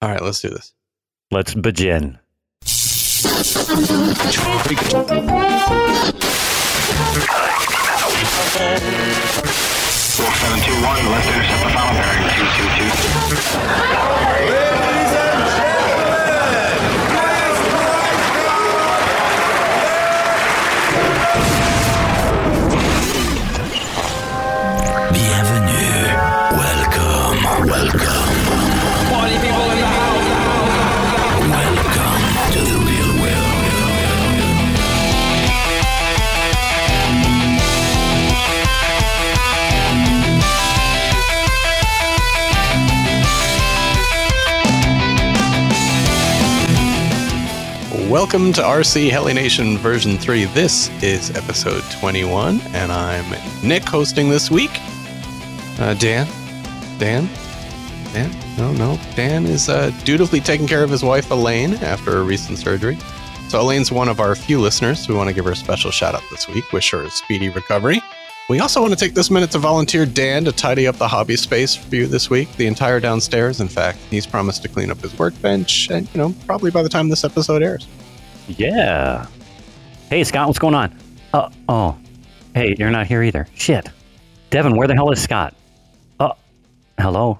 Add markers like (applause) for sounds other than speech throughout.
All right, let's do this. Let's begin. Wolf 721, left intercept the final bearing 222. Bienvenue. Welcome to RC Heli Nation version 3. This is episode 21, and I'm Nick hosting this week. Uh, Dan? Dan? Dan? No, no. Dan is uh, dutifully taking care of his wife, Elaine, after a recent surgery. So, Elaine's one of our few listeners. We want to give her a special shout out this week. Wish her a speedy recovery. We also want to take this minute to volunteer Dan to tidy up the hobby space for you this week, the entire downstairs. In fact, he's promised to clean up his workbench, and, you know, probably by the time this episode airs. Yeah. Hey, Scott, what's going on? Uh, oh. Hey, you're not here either. Shit. Devin, where the hell is Scott? Oh, hello.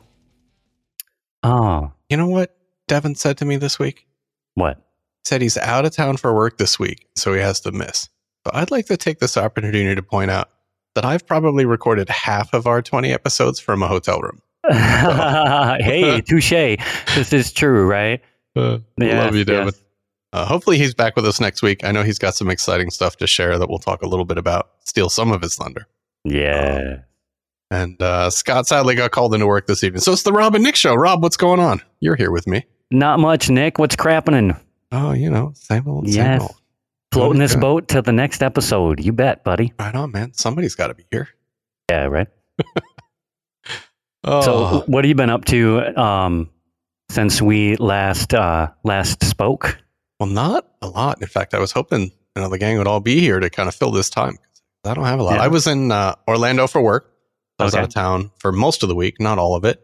Oh, You know what Devin said to me this week? what? said he's out of town for work this week, so he has to miss. So I'd like to take this opportunity to point out that I've probably recorded half of our 20 episodes from a hotel room. (laughs) hey, (laughs) touche. This is true, right? Uh, Yes, love you, Devin. yes. Uh, hopefully he's back with us next week. I know he's got some exciting stuff to share that we'll talk a little bit about, steal some of his thunder. Yeah. And uh, Scott sadly got called into work this evening. So it's the Rob and Nick show. Rob, what's going on? You're here with me. Not much, Nick. What's crapping? Oh, you know, same old, same Yes. old. Floating this boat to the next episode. You bet, buddy. Right on, man. Somebody's got to be here. Yeah, right. (laughs) Oh, So, what have you been up to um, since we last uh, last spoke? Well, not a lot. In fact, I was hoping you know the gang would all be here to kind of fill this time. I don't have a lot. Yeah. I was in uh, Orlando for work. I was Okay. out of town for most of the week, not all of it.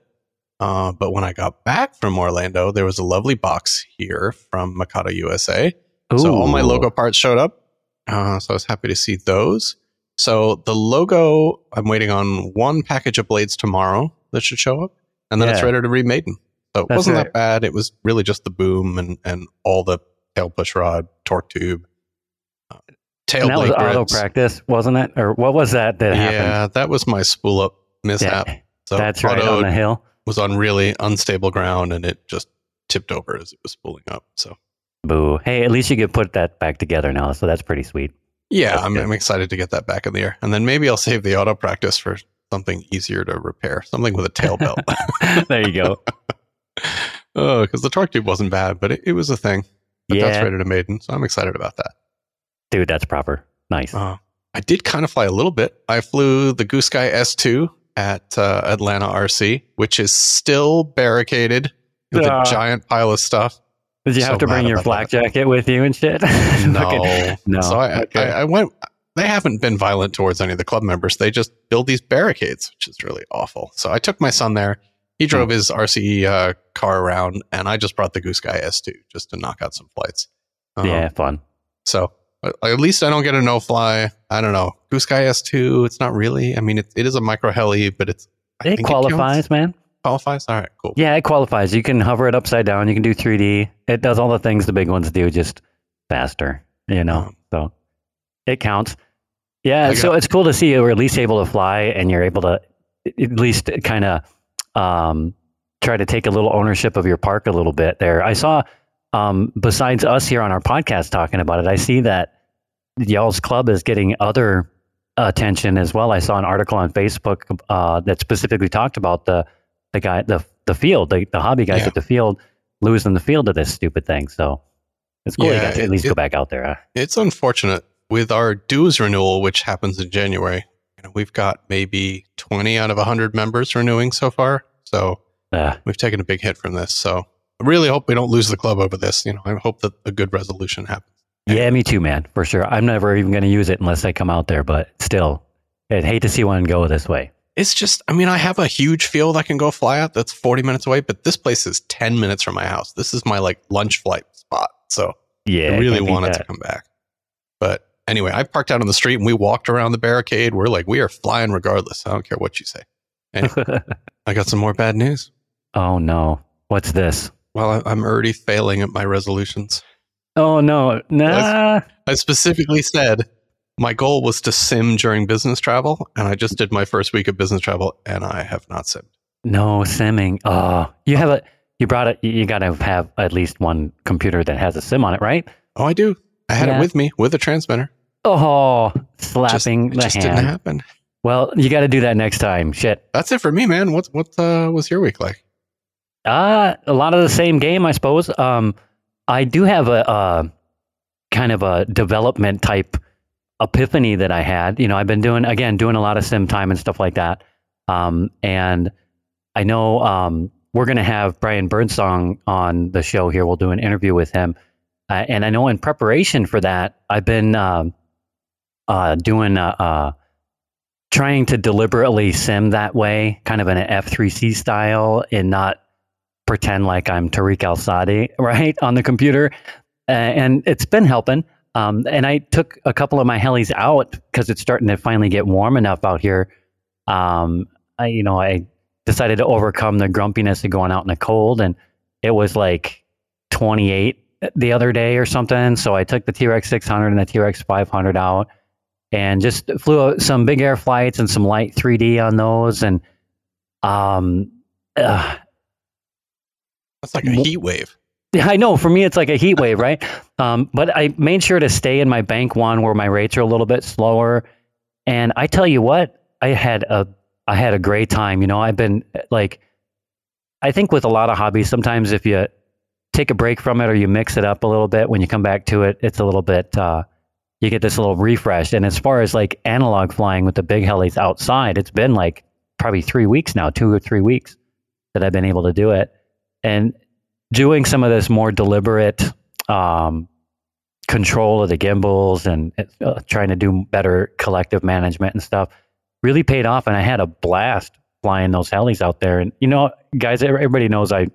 Uh, but when I got back from Orlando, there was a lovely box here from Mikado USA. So all my logo parts showed up. Uh, so I was happy to see those. So the logo, I'm waiting on one package of blades tomorrow that should show up, and then it's Yeah. ready to be maiden. So it That's wasn't right. that bad. It was really just the boom and, and all the tail push rod, torque tube, uh, tail And that was blade auto practice, wasn't it? Or what was that that happened? Yeah, that was my spool up mishap. Yeah, So that's right on the hill. was on really unstable ground and it just tipped over as it was spooling up. So Boo. Hey, at least you could put that back together now, so that's pretty sweet. yeah, I'm. I'm excited to get that back in the air. And then maybe I'll save the auto practice for something easier to repair, something with a tail belt. (laughs) (laughs) there you go. oh, because the torque tube wasn't bad, but it, it was a thing. But Yeah. that's ready to maiden. So I'm excited about that. Dude, that's proper. Nice. Uh, I did kind of fly a little bit. I flew the Goosky S2 at uh, Atlanta RC, which is still barricaded with Ah. a giant pile of stuff. Did you so have to bring your flak that. jacket with you and shit? (laughs) No, Okay. No. So I, Okay. I, I went. They haven't been violent towards any of the club members. They just build these barricades, which is really awful. So I took my son there. He drove his RC uh, car around, and I just brought the Goosky S2 just to knock out some flights. Um, yeah, fun. So uh, at least I don't get a no fly. I don't know. Goosky S2. It's not really. I mean, it, it is a micro heli, but it's I It qualifies, counts. man. Qualifies. All right, cool. Yeah, it qualifies. You can hover it upside down. You can do 3D. It does all the things the big ones do, just faster. You know, so it counts. Yeah, so it's cool to see you're at least able to fly, and you're able to at least kind of um, try to take a little ownership of your park a little bit. There, I saw. Um, besides us here on our podcast talking about it, I see that y'all's club is getting other attention as well. I saw an article on Facebook uh, that specifically talked about the the guy the the field the, the hobby guys Yeah. at the field losing the field to this stupid thing. So it's cool you Yeah, it- at least it- go back out there. Huh? It's unfortunate with our dues renewal, which happens in January. You know, we've got maybe 20 out of 100 members renewing so far. So Uh, we've taken a big hit from this. So I really hope we don't lose the club over this. You know, I hope that a good resolution happens. yeah, me too, man, for sure. I'm never even going to use it unless I come out there, but still, I'd hate to see one go this way. It's just, I mean, I have a huge field I can go fly at that's 40 minutes away, but this place is 10 minutes from my house. This is my like lunch flight spot. So Yeah, I really wanted to come back. But anyway, I parked out on the street and we walked around the barricade. We're like, we are flying regardless. I don't care what you say. (laughs) I got some more bad news. oh no, what's this? Well, I- I'm already failing at my resolutions. Oh no, nah. I specifically said my goal was to sim during business travel, and I just did my first week of business travel, and I have not simmed. No simming. Oh, you have a. You brought it. You got to have at least one computer that has a sim on it, right? Oh, I do. I had Yeah. it with me with a transmitter. Oh, Just, slapping it the just didn't hand. happen. Well, you got to do that next time. Shit. That's it for me, man. What what uh, was your week like? Uh, a lot of the same game, I suppose. Um, I do have a, uh kind of a development type epiphany that I had. You know, I've been doing again doing a lot of sim time and stuff like that. Um, and I know um, we're going to have Brian Byrdsong on the show here. We'll do an interview with him. Uh, and I know in preparation for that, I've been um uh, doing uh, trying to deliberately sim that way, kind of in an F3C style, and not pretend like I'm Tareq Alsaadi, (laughs) right, on the computer. And it's been helping. Um, and I took a couple of my helis out because it's starting to finally get warm enough out here. Um, I, you know, I decided to overcome the grumpiness of going out in the cold, and it was like 28 the other day or something. So I took the T Rex 600 and the T Rex 500 out, and just flew some big air flights and some light 3D on those, and um, uh, That's like a heat wave. (laughs) I know. For me, it's like a heat wave, right? Um, but I made sure to stay in my bank one where my rates are a little bit slower. And I tell you what, I had a I had a great time. You know, I've been like, I think with a lot of hobbies, sometimes if you take a break from it or you mix it up a little bit, when you come back to it, it's a little bit. Uh, you get this little refresh. And as far as like analog flying with the big helis outside, it's been like probably three weeks now, two or three weeks that I've been able to do it. And doing some of this more deliberate um, control of the gimbals and uh, trying to do better collective management and stuff really paid off. And I had a blast flying those helis out there. And, you know, guys, everybody knows I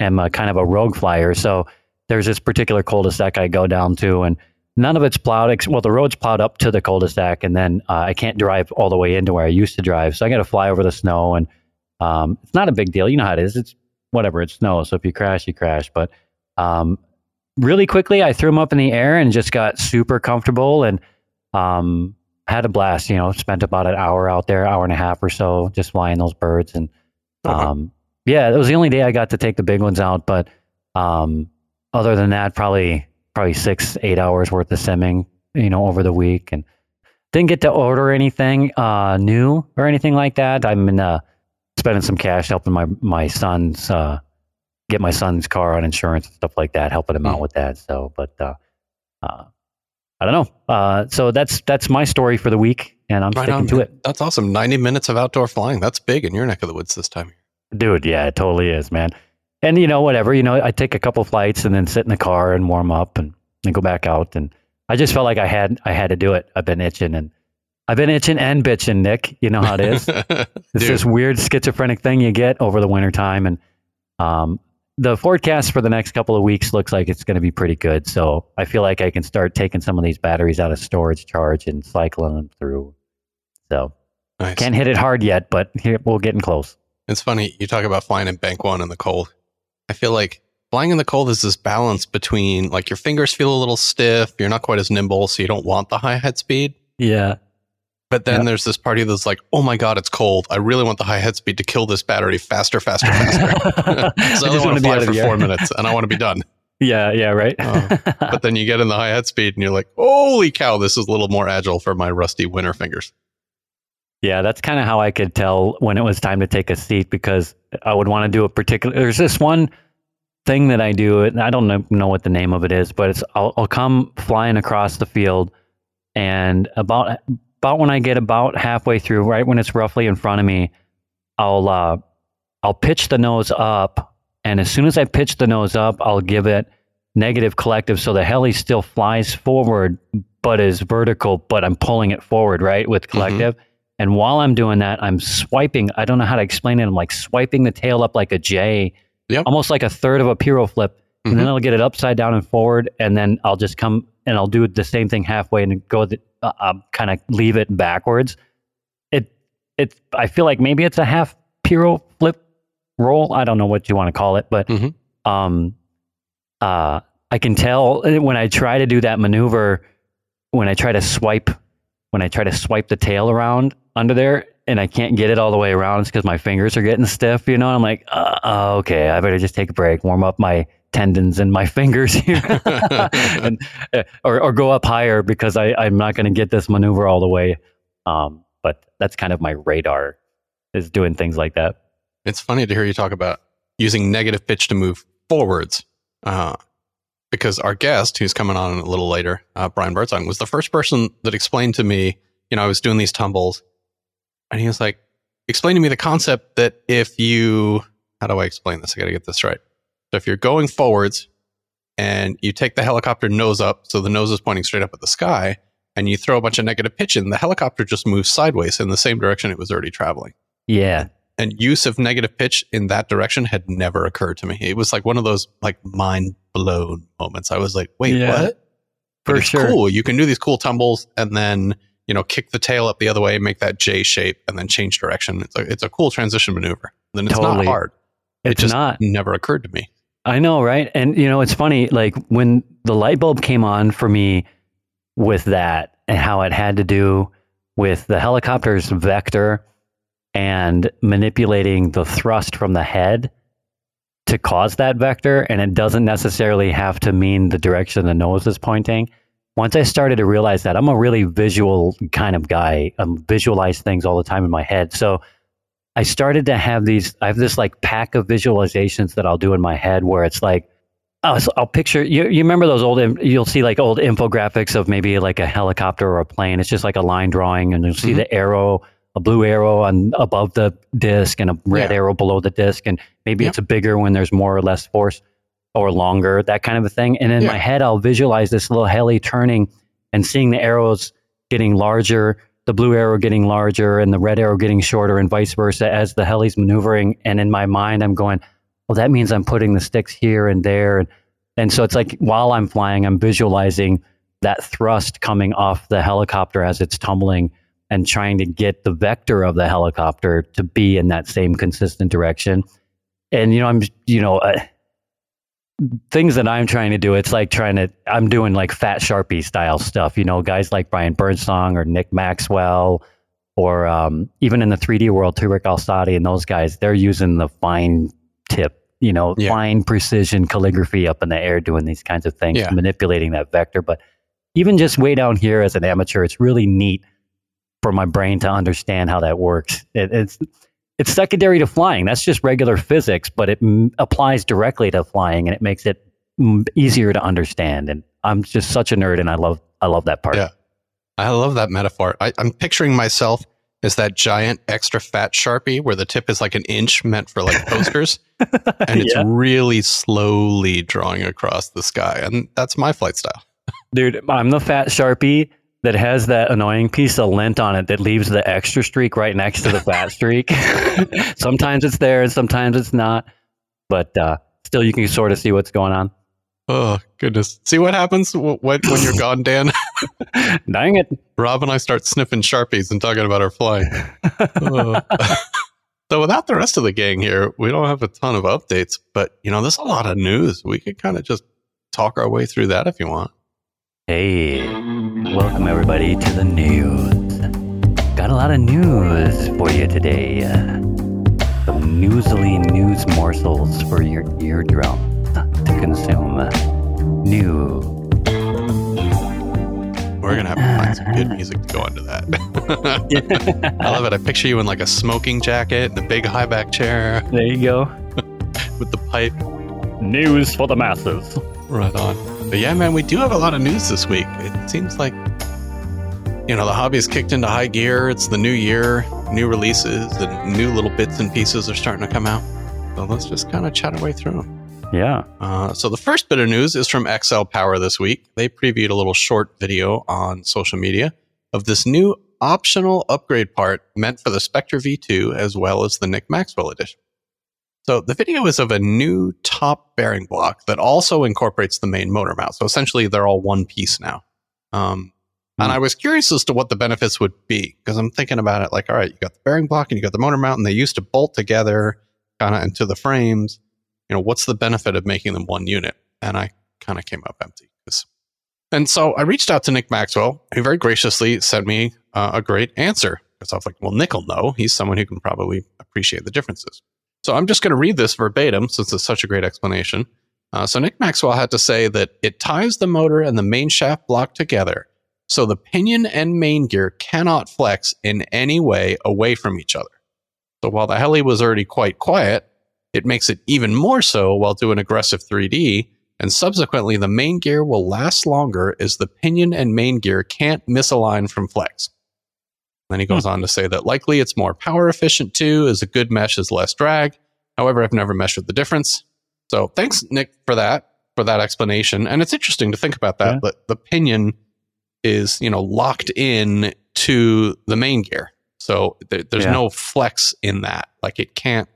am a kind of a rogue flyer. So there's this particular cul-de-sac I go down to and none of it's plowed. ex- Well, the road's plowed up to the cul-de-sac and then uh, I can't drive all the way into where I used to drive. So I got to fly over the snow and um, it's not a big deal. You know how it is. It's whatever. it's snows. So if you crash, you crash. But um, really quickly, I threw them up in the air and just got super comfortable and um, had a blast. You know, spent about an hour out there, hour and a half or so, just flying those birds. And um, yeah, it was the only day I got to take the big ones out. But um, other than that, probably probably six, eight hours worth of simming. You know, over the week and didn't get to order anything uh, new or anything like that. I'm in uh, spending some cash helping my my son's uh, get my son's car on insurance and stuff like that, helping him out with that. So, but uh, uh, I don't know. Uh, so that's that's my story for the week, and I'm Right sticking on, to man. it, That's awesome. 90 minutes of outdoor flying. That's big in your neck of the woods this time. dude. Yeah, it totally is, man. And you know, whatever. You know, I take a couple flights and then sit in the car and warm up and then go back out. And I just felt like I had I had to do it. I've been itching and I've been itching and bitching, Nick. You know how it is. (laughs) It's this weird schizophrenic thing you get over the winter time. And um, the forecast for the next couple of weeks looks like it's going to be pretty good. So I feel like I can start taking some of these batteries out of storage charge and cycling them through. So nice. can't hit it hard yet, but here, we're getting close. It's funny you talk about flying in bank one in the cold. I feel like flying in the cold is this balance between like your fingers feel a little stiff, you're not quite as nimble, so you don't want the high head speed. Yeah. But then there's this party that's like, oh my god, it's cold. I really want the high head speed to kill this battery faster, faster, faster. I (laughs) so I just only want be fly out of for four minutes and I want to be done. (laughs) Yeah, yeah, right. Oh, But then you get in the high head speed and you're like, holy cow, this is a little more agile for my rusty winter fingers. Yeah, that's kind of how I could tell when it was time to take a seat because I would want to do a particular. There's this one thing that I do, and I don't know, know what the name of it is, but it's I'll, I'll come flying across the field, and about about when I get about halfway through, right when it's roughly in front of me, I'll uh, I'll pitch the nose up, and as soon as I pitch the nose up, I'll give it negative collective, so the heli still flies forward, but is vertical, but I'm pulling it forward, right, with collective. And while I'm doing that, I'm swiping. I don't know how to explain it. I'm like swiping the tail up like a J, Yep. almost like a third of a Piro flip. And then Mhm. I'll get it upside down and forward. And then I'll just come and I'll do the same thing halfway and go, the, uh, uh, kind of leave it backwards. It, it, I feel like maybe it's a half Piro flip roll. I don't know what you want to call it, but Mhm. um, uh, I can tell when I try to do that maneuver, when I try to swipe, when I try to swipe the tail around under there, and I can't get it all the way around, it's because my fingers are getting stiff. You know, I'm like, uh, okay, I better just take a break, warm up my tendons in my (laughs) fingers here, (laughs) and, uh, or or go up higher because I I'm not going to get this maneuver all the way. Um, but that's kind of my radar is doing things like that. It's funny to hear you talk about using negative pitch to move forwards. Uh, because our guest, who's coming on a little later, uh, Brian Byrdsong, was the first person that explained to me, you know, I was doing these tumbles and he was like, explain to me the concept that if you, how do I explain this? I got to get this right. So if you're going forwards and you take the helicopter nose up, so the nose is pointing straight up at the sky, and you throw a bunch of negative pitch in, the helicopter just moves sideways in the same direction it was already traveling Yeah, and use of negative pitch in that direction had never occurred to me. It was like one of those like mind blown moments. I was like, wait, Yeah, what? But for it's sure. cool. You can do these cool tumbles and then, you know, kick the tail up the other way, make that J shape and then change direction. It's a, it's a cool transition maneuver. Then it's Totally. not hard. it It's just not. never occurred to me. I know, right? And you know, it's funny. Like when the light bulb came on for me with that, and how it had to do with the helicopter's vector and manipulating the thrust from the head to cause that vector, and it doesn't necessarily have to mean the direction the nose is pointing. Once I started to realize that, I'm a really visual kind of guy. I visualize things all the time in my head. So I started to have these, I have this like pack of visualizations that I'll do in my head where it's like, I'll, I'll picture, you, you remember those old, you'll see like old infographics of maybe like a helicopter or a plane. It's just like a line drawing and you'll see Mhm. the arrow, a blue arrow on above the disc and a red Yeah. arrow below the disc. And maybe Yep. it's a bigger when there's more or less force or longer, that kind of a thing. And in Yeah. my head, I'll visualize this little heli turning and seeing the arrows getting larger, the blue arrow getting larger and the red arrow getting shorter and vice versa as the heli's maneuvering. And in my mind, I'm going, well, that means I'm putting the sticks here and there. And, and so it's like while I'm flying, I'm visualizing that thrust coming off the helicopter as it's tumbling and trying to get the vector of the helicopter to be in that same consistent direction. And, you know, I'm, you know, uh, things that I'm trying to do, it's like trying to, I'm doing like fat Sharpie style stuff, you know, guys like Brian Byrdsong or Nick Maxwell, or um, even in the 3D world, Tareq Alsaadi and those guys, they're using the fine tip, you know, Yeah. fine precision calligraphy up in the air doing these kinds of things, Yeah. manipulating that vector. But even just way down here as an amateur, it's really neat for my brain to understand how that works. It, it's it's secondary to flying. That's just regular physics, but it mm, applies directly to flying, and it makes it mm, easier to understand. And I'm just such a nerd, and I love I love that part. Yeah. I love that metaphor. I, I'm picturing myself as that giant extra fat Sharpie where the tip is like an inch meant for like posters. (laughs) and it's Yeah. really slowly drawing across the sky. And that's my flight style. Dude, I'm the fat sharpie that has that annoying piece of lint on it that leaves the extra streak right next to the fat (laughs) streak. (laughs) sometimes it's there, and sometimes it's not, but uh, still, you can sort of see what's going on. Oh, goodness. See what happens when, when you're (laughs) gone, Dan? Dang it! Rob and I start sniffing Sharpies and talking about our flying. Oh. so without the rest of the gang here, we don't have a ton of updates, but you know, there's a lot of news. We could kind of just talk our way through that if you want. Hey, welcome everybody to the news. Got a lot of news for you today. Some newsily news morsels for your eardrum to consume. New. We're gonna have to find some good (laughs) music to go into that. (laughs) I love it. I picture you in like a smoking jacket and a big high back chair There you go. (laughs) with the pipe. News for the masses. Right on. But yeah, man, we do have a lot of news this week. It seems like, you know, the hobby has kicked into high gear. It's the new year, new releases, and new little bits and pieces are starting to come out. So let's just kind of chat our way through them. Yeah. Uh, so the first bit of news is from XL Power this week. They previewed a little short video on social media of this new optional upgrade part meant for the Spectre V2 as well as the Nick Maxwell edition. So the video is of a new top bearing block that also incorporates the main motor mount. So essentially, they're all one piece now. Um, and Hmm. I was curious as to what the benefits would be because I'm thinking about it like, all right, you got the bearing block and you got the motor mount, and they used to bolt together kind of into the frames. You know, what's the benefit of making them one unit? And I kind of came up empty. And so I reached out to Nick Maxwell, who very graciously sent me uh, a great answer. Because I was like, well, Nick will know. He's someone who can probably appreciate the differences. So I'm just going to read this verbatim since it's such a great explanation. Uh, so Nick Maxwell had to say that it ties the motor and the main shaft block together so the pinion and main gear cannot flex in any way away from each other. So while the heli was already quite quiet, it makes it even more so while doing aggressive 3D, and subsequently the main gear will last longer as the pinion and main gear can't misalign from flex. Then he goes on to say that likely it's more power efficient too, as a good mesh is less drag. However, I've never measured the difference. So thanks, Nick, for that, for that explanation. And it's interesting to think about that, Yeah. but the pinion is, you know, locked in to the main gear. So there, there's Yeah. no flex in that. Like it can't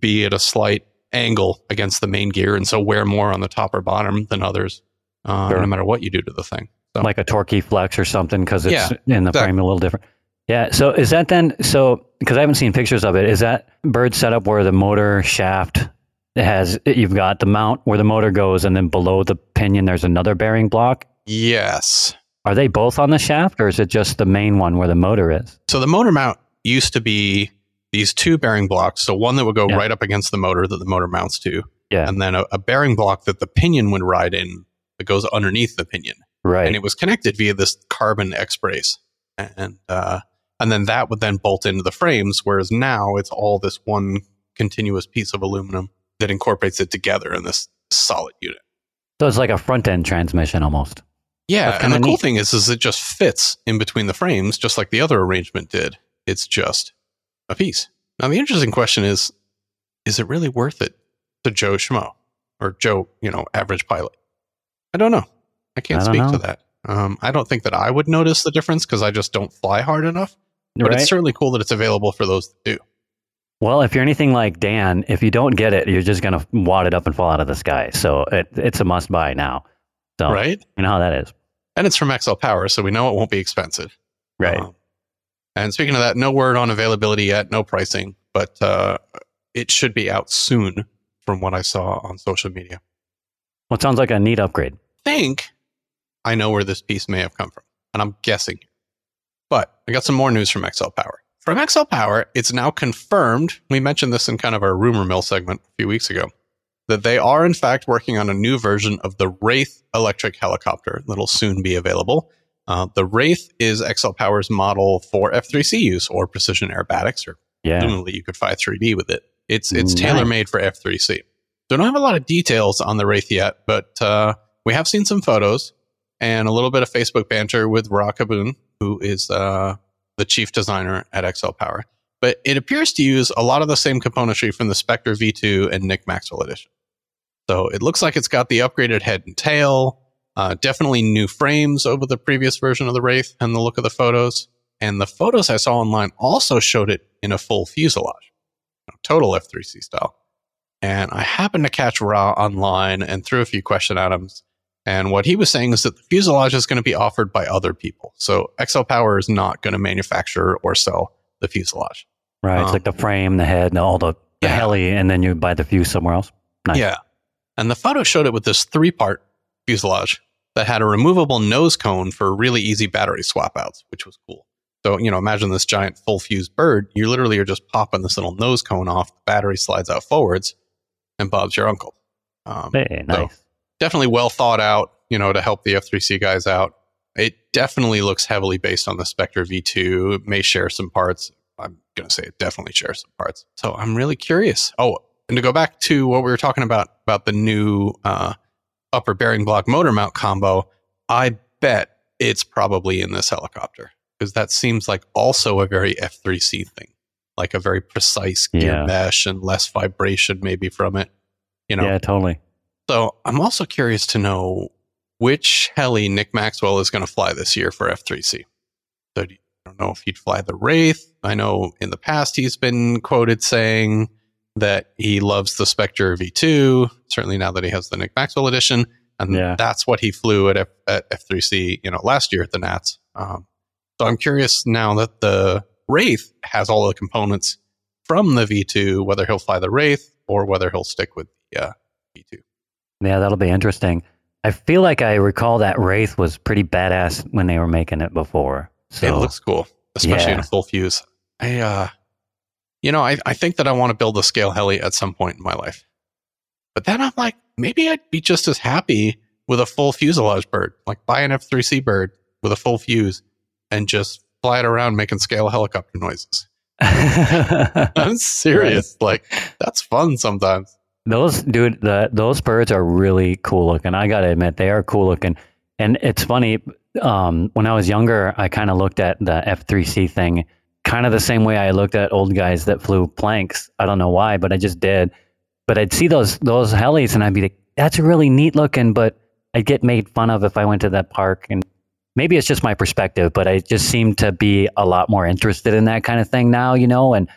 be at a slight angle against the main gear and so wear more on the top or bottom than others, uh, Sure. no matter what you do to the thing. So like a torquey flex or something because it's Yeah, in the exactly. frame a little different. Yeah. So is that then? So because I haven't seen pictures of it, is that bird setup where the motor shaft has you've got the mount where the motor goes, and then below the pinion there's another bearing block. yes. Are they both on the shaft, or is it just the main one where the motor is? So the motor mount used to be these two bearing blocks. So one that would go Yeah. right up against the motor that the motor mounts to, Yeah. and then a, a bearing block that the pinion would ride in that goes underneath the pinion. Right. and it was connected via this carbon X brace, and uh, and then that would then bolt into the frames. Whereas now it's all this one continuous piece of aluminum that incorporates it together in this solid unit. so it's like a front end transmission almost. Yeah, and the kinda cool thing is, is it just fits in between the frames, just like the other arrangement did. It's just a piece. Now the interesting question is, is it really worth it to Joe Schmo or Joe, you know, average pilot? I don't know. I can't I speak to that. Um, I don't think that I would notice the difference because I just don't fly hard enough. But right? it's certainly cool that it's available for those that do. Well, if you're anything like Dan, if you don't get it, you're just gonna wad it up and fall out of the sky. So it, it's a must buy now. So Right? you know how that is, And it's from XL Power, so we know it won't be expensive. right? Um, and speaking of that, no word on availability yet, no pricing, but uh, it should be out soon from what I saw on social media. well, it sounds like a neat upgrade. think I know where this piece may have come from, and I'm guessing. But I got some more news from XL Power. From XL Power, it's now confirmed. We mentioned this in kind of our rumor mill segment a few weeks ago that they are, in fact, working on a new version of the Wraith electric helicopter that'll soon be available. Uh, the Wraith is XL Power's model for F3C use or precision aerobatics, or Yeah. presumably you could fly 3D with it. It's it's Nice. tailor made for F3C. So don't have a lot of details on the Wraith yet, but uh, we have seen some photos and a little bit of Facebook banter with Rock Aboon, who is uh, the chief designer at XL Power. But it appears to use a lot of the same componentry from the Spectre V2 and Nick Maxwell edition. So it looks like it's got the upgraded head and tail, uh, definitely new frames over the previous version of the Wraith and the look of the photos. And the photos I saw online also showed it in a full fuselage, total F3C style. And I happened to catch Ra online and threw a few question at him. And what he was saying is that the fuselage is going to be offered by other people. So XL Power is not going to manufacture or sell the fuselage. Right. Um, it's like the frame, the head, and all the, the Yeah. heli, and then you buy the fuse somewhere else. Nice. Yeah. And the photo showed it with this three part fuselage that had a removable nose cone for really easy battery swap outs, which was cool. So, you know, imagine this giant full fused bird. You literally are just popping this little nose cone off, the battery slides out forwards, and Bob's your uncle. Um, Hey, nice. Definitely well thought out, you know, to help the F3C guys out. It definitely looks heavily based on the Spectre V2. It may share some parts. I'm going to say it definitely shares some parts. So I'm really curious. Oh, and to go back to what we were talking about, about the new uh, upper bearing block motor mount combo, I bet it's probably in this helicopter because that seems like also a very F3C thing, like a very precise gear Yeah. mesh and less vibration maybe from it. You know, yeah, totally. So I'm also curious to know which heli Nick Maxwell is going to fly this year for F3C. So I don't know if he'd fly the Wraith. I know in the past he's been quoted saying that he loves the Spectre V2. Certainly now that he has the Nick Maxwell edition, and Yeah. that's what he flew at F- at F3C, you know, last year at the Nats. Um, so I'm curious now that the Wraith has all the components from the V2, whether he'll fly the Wraith or whether he'll stick with the uh, V2. Yeah, that'll be interesting. I feel like I recall that Wraith was pretty badass when they were making it before. So it looks cool, especially in Yeah. a full fuse. I, uh, you know, I, I think that I want to build a scale heli at some point in my life. But then I'm like, maybe I'd be just as happy with a full fuselage bird, like buy an F3C bird with a full fuse and just fly it around making scale helicopter noises. (laughs) (laughs) I'm serious. Like, that's fun sometimes. Those dude, the those birds are really cool looking. I gotta admit, they are cool looking. And it's funny. Um, when I was younger, I kind of looked at the F three C thing, kind of the same way I looked at old guys that flew planks. I don't know why, but I just did. But I'd see those those helis, and I'd be like, "That's really neat looking," but I'd get made fun of if I went to that park. And maybe it's just my perspective, but I just seem to be a lot more interested in that kind of thing now, you know. And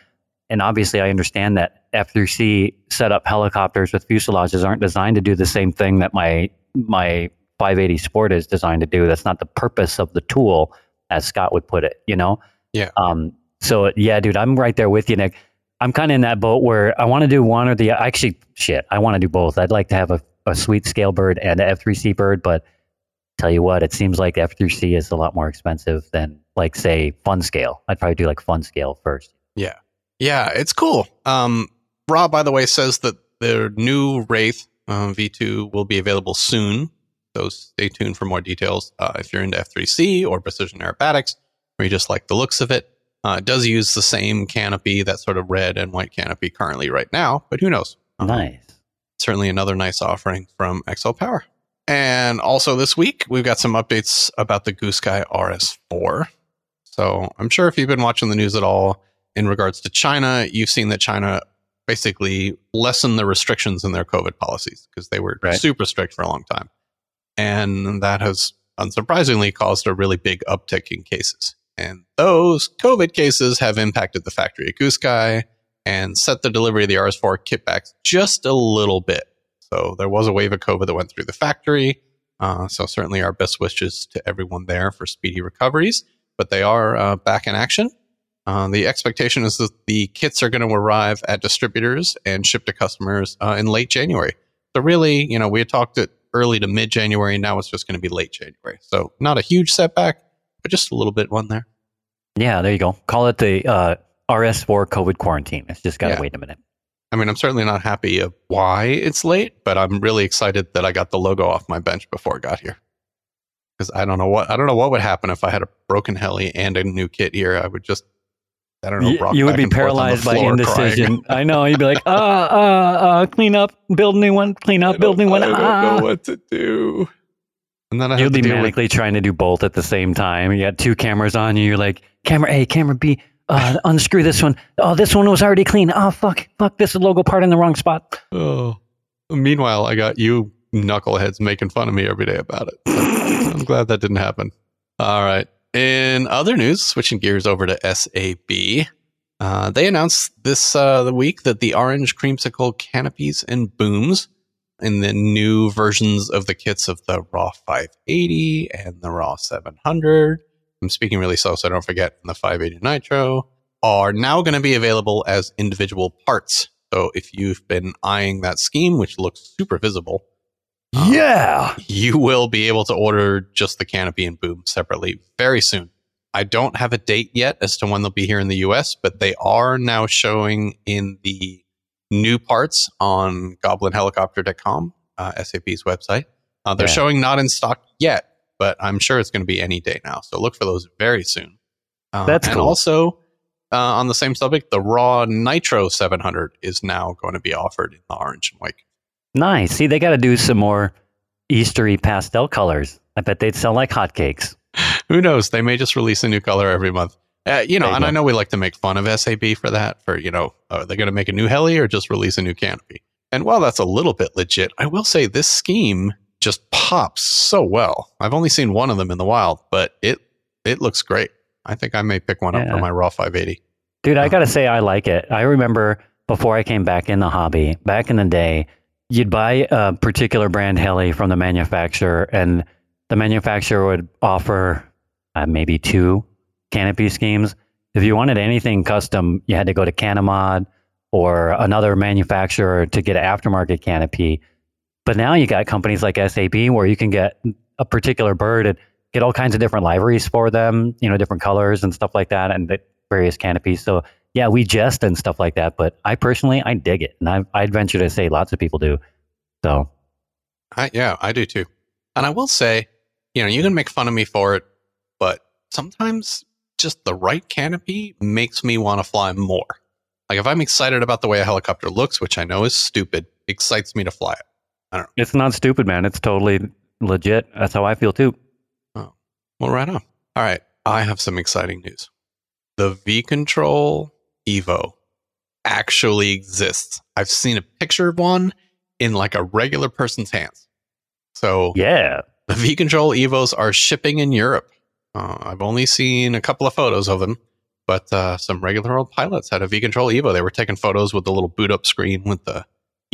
and obviously I understand that F3C set up helicopters with fuselages aren't designed to do the same thing that my my 580 Sport is designed to do. That's not the purpose of the tool, as Scott would put it. You know. Yeah. Um. So yeah, dude, I'm right there with you, Nick. I'm kind of in that boat where I want to do one or the actually shit. I want to do both. I'd like to have a, a sweet scale bird and a F3C bird, but tell you what, it seems like F3C is a lot more expensive than like say fun scale. I'd probably do like fun scale first. Yeah. Yeah, it's cool. Um, Rob, by the way, says that their new Wraith uh, V2 will be available soon. So stay tuned for more details. Uh, if you're into F3C or precision aerobatics, or you just like the looks of it, uh, it does use the same canopy, that sort of red and white canopy currently right now, but who knows? Um, Nice. certainly another nice offering from XL Power. And also this week, we've got some updates about the Goosky RS4. So I'm sure if you've been watching the news at all in regards to China, you've seen that China basically lessened the restrictions in their COVID policies because they were Right. super strict for a long time. And that has unsurprisingly caused a really big uptick in cases. And those COVID cases have impacted the factory at Goosky and set the delivery of the RS4 kit back just a little bit. So there was a wave of COVID that went through the factory. Uh, so certainly our best wishes to everyone there for speedy recoveries. But they are uh, back in action. Uh, the expectation is that the kits are going to arrive at distributors and ship to customers uh, in late January. So really, you know, we had talked it early to mid January. And now it's just going to be late January. So not a huge setback, but just a little bit one there. Yeah, there you go. Call it the uh, RS4 COVID quarantine. It's just got to Yeah. wait a minute. I mean, I'm certainly not happy of why it's late, but I'm really excited that I got the logo off my bench before it got here. Because I don't know what I don't know what would happen if I had a broken heli and a new kit here. I would just I don't know. You, you would be and forth on the paralyzed by indecision. I know. You'd be like, uh, uh, uh, clean up, build a new one, clean up, build a new one. I don't ah. know what to do. And then I You'll to be deal with trying to do both at the same time. You got two cameras on you. You're like, camera A, camera B. Uh, (laughs) unscrew this one. Oh, this one was already clean. Oh, fuck, fuck. This logo part in the wrong spot. Oh. Meanwhile, I got you knuckleheads making fun of me every day about it. So I'm glad that didn't happen. All right. In other news, switching gears over to SAB, uh, they announced this uh, the week that the orange creamsicle canopies and booms in the new versions of the kits of the Raw 580 and the Raw 700. I'm speaking really slow, so I don't forget. The 580 Nitro are now going to be available as individual parts. So if you've been eyeing that scheme, which looks super visible, Uh, yeah. you will be able to order just the canopy and boom separately very soon. I don't have a date yet as to when they'll be here in the US, but they are now showing in the new parts on goblinhelicopter.com, uh, SAB's website. Uh, they're Yeah. showing not in stock yet, but I'm sure it's going to be any day now. So look for those very soon. Uh, That's and cool. also, uh, on the same subject, the Raw Nitro 700 is now going to be offered in the orange and white. Nice. See, they got to do some more Eastery pastel colors. I bet they'd sell like hotcakes. (laughs) Who knows? They may just release a new color every month. Uh, you know, and I know we like to make fun of SAB for that. For you know, are they going to make a new heli or just release a new canopy? And while that's a little bit legit, I will say this scheme just pops so well. I've only seen one of them in the wild, but it it looks great. I think I may pick one up for my Raw 580. Dude, I Oh. got to say, I like it. I remember before I came back in the hobby, back in the day, you'd buy a particular brand heli from the manufacturer, and the manufacturer would offer uh, maybe two canopy schemes. If you wanted anything custom, you had to go to Canomod or another manufacturer to get an aftermarket canopy. But now you got companies like SAB where you can get a particular bird and get all kinds of different liveries for them, you know, different colors and stuff like that, and the various canopies. So yeah, we jest and stuff like that. But I personally, I dig it, and I, I'd venture to say lots of people do. So I, yeah, I do too. And I will say, you know, you can make fun of me for it, but sometimes just the right canopy makes me want to fly more. Like if I'm excited about the way a helicopter looks, which I know is stupid, excites me to fly it. it's not stupid, man. It's totally legit. That's how I feel too. Oh, Well, right on. All right. I have some exciting news. The V Control Evo actually exists. I've seen a picture of one in like a regular person's hands. So Yeah. the V Control Evos are shipping in Europe. Uh, I've only seen a couple of photos of them, but uh, some regular old pilots had a V Control Evo. They were taking photos with the little boot up screen with the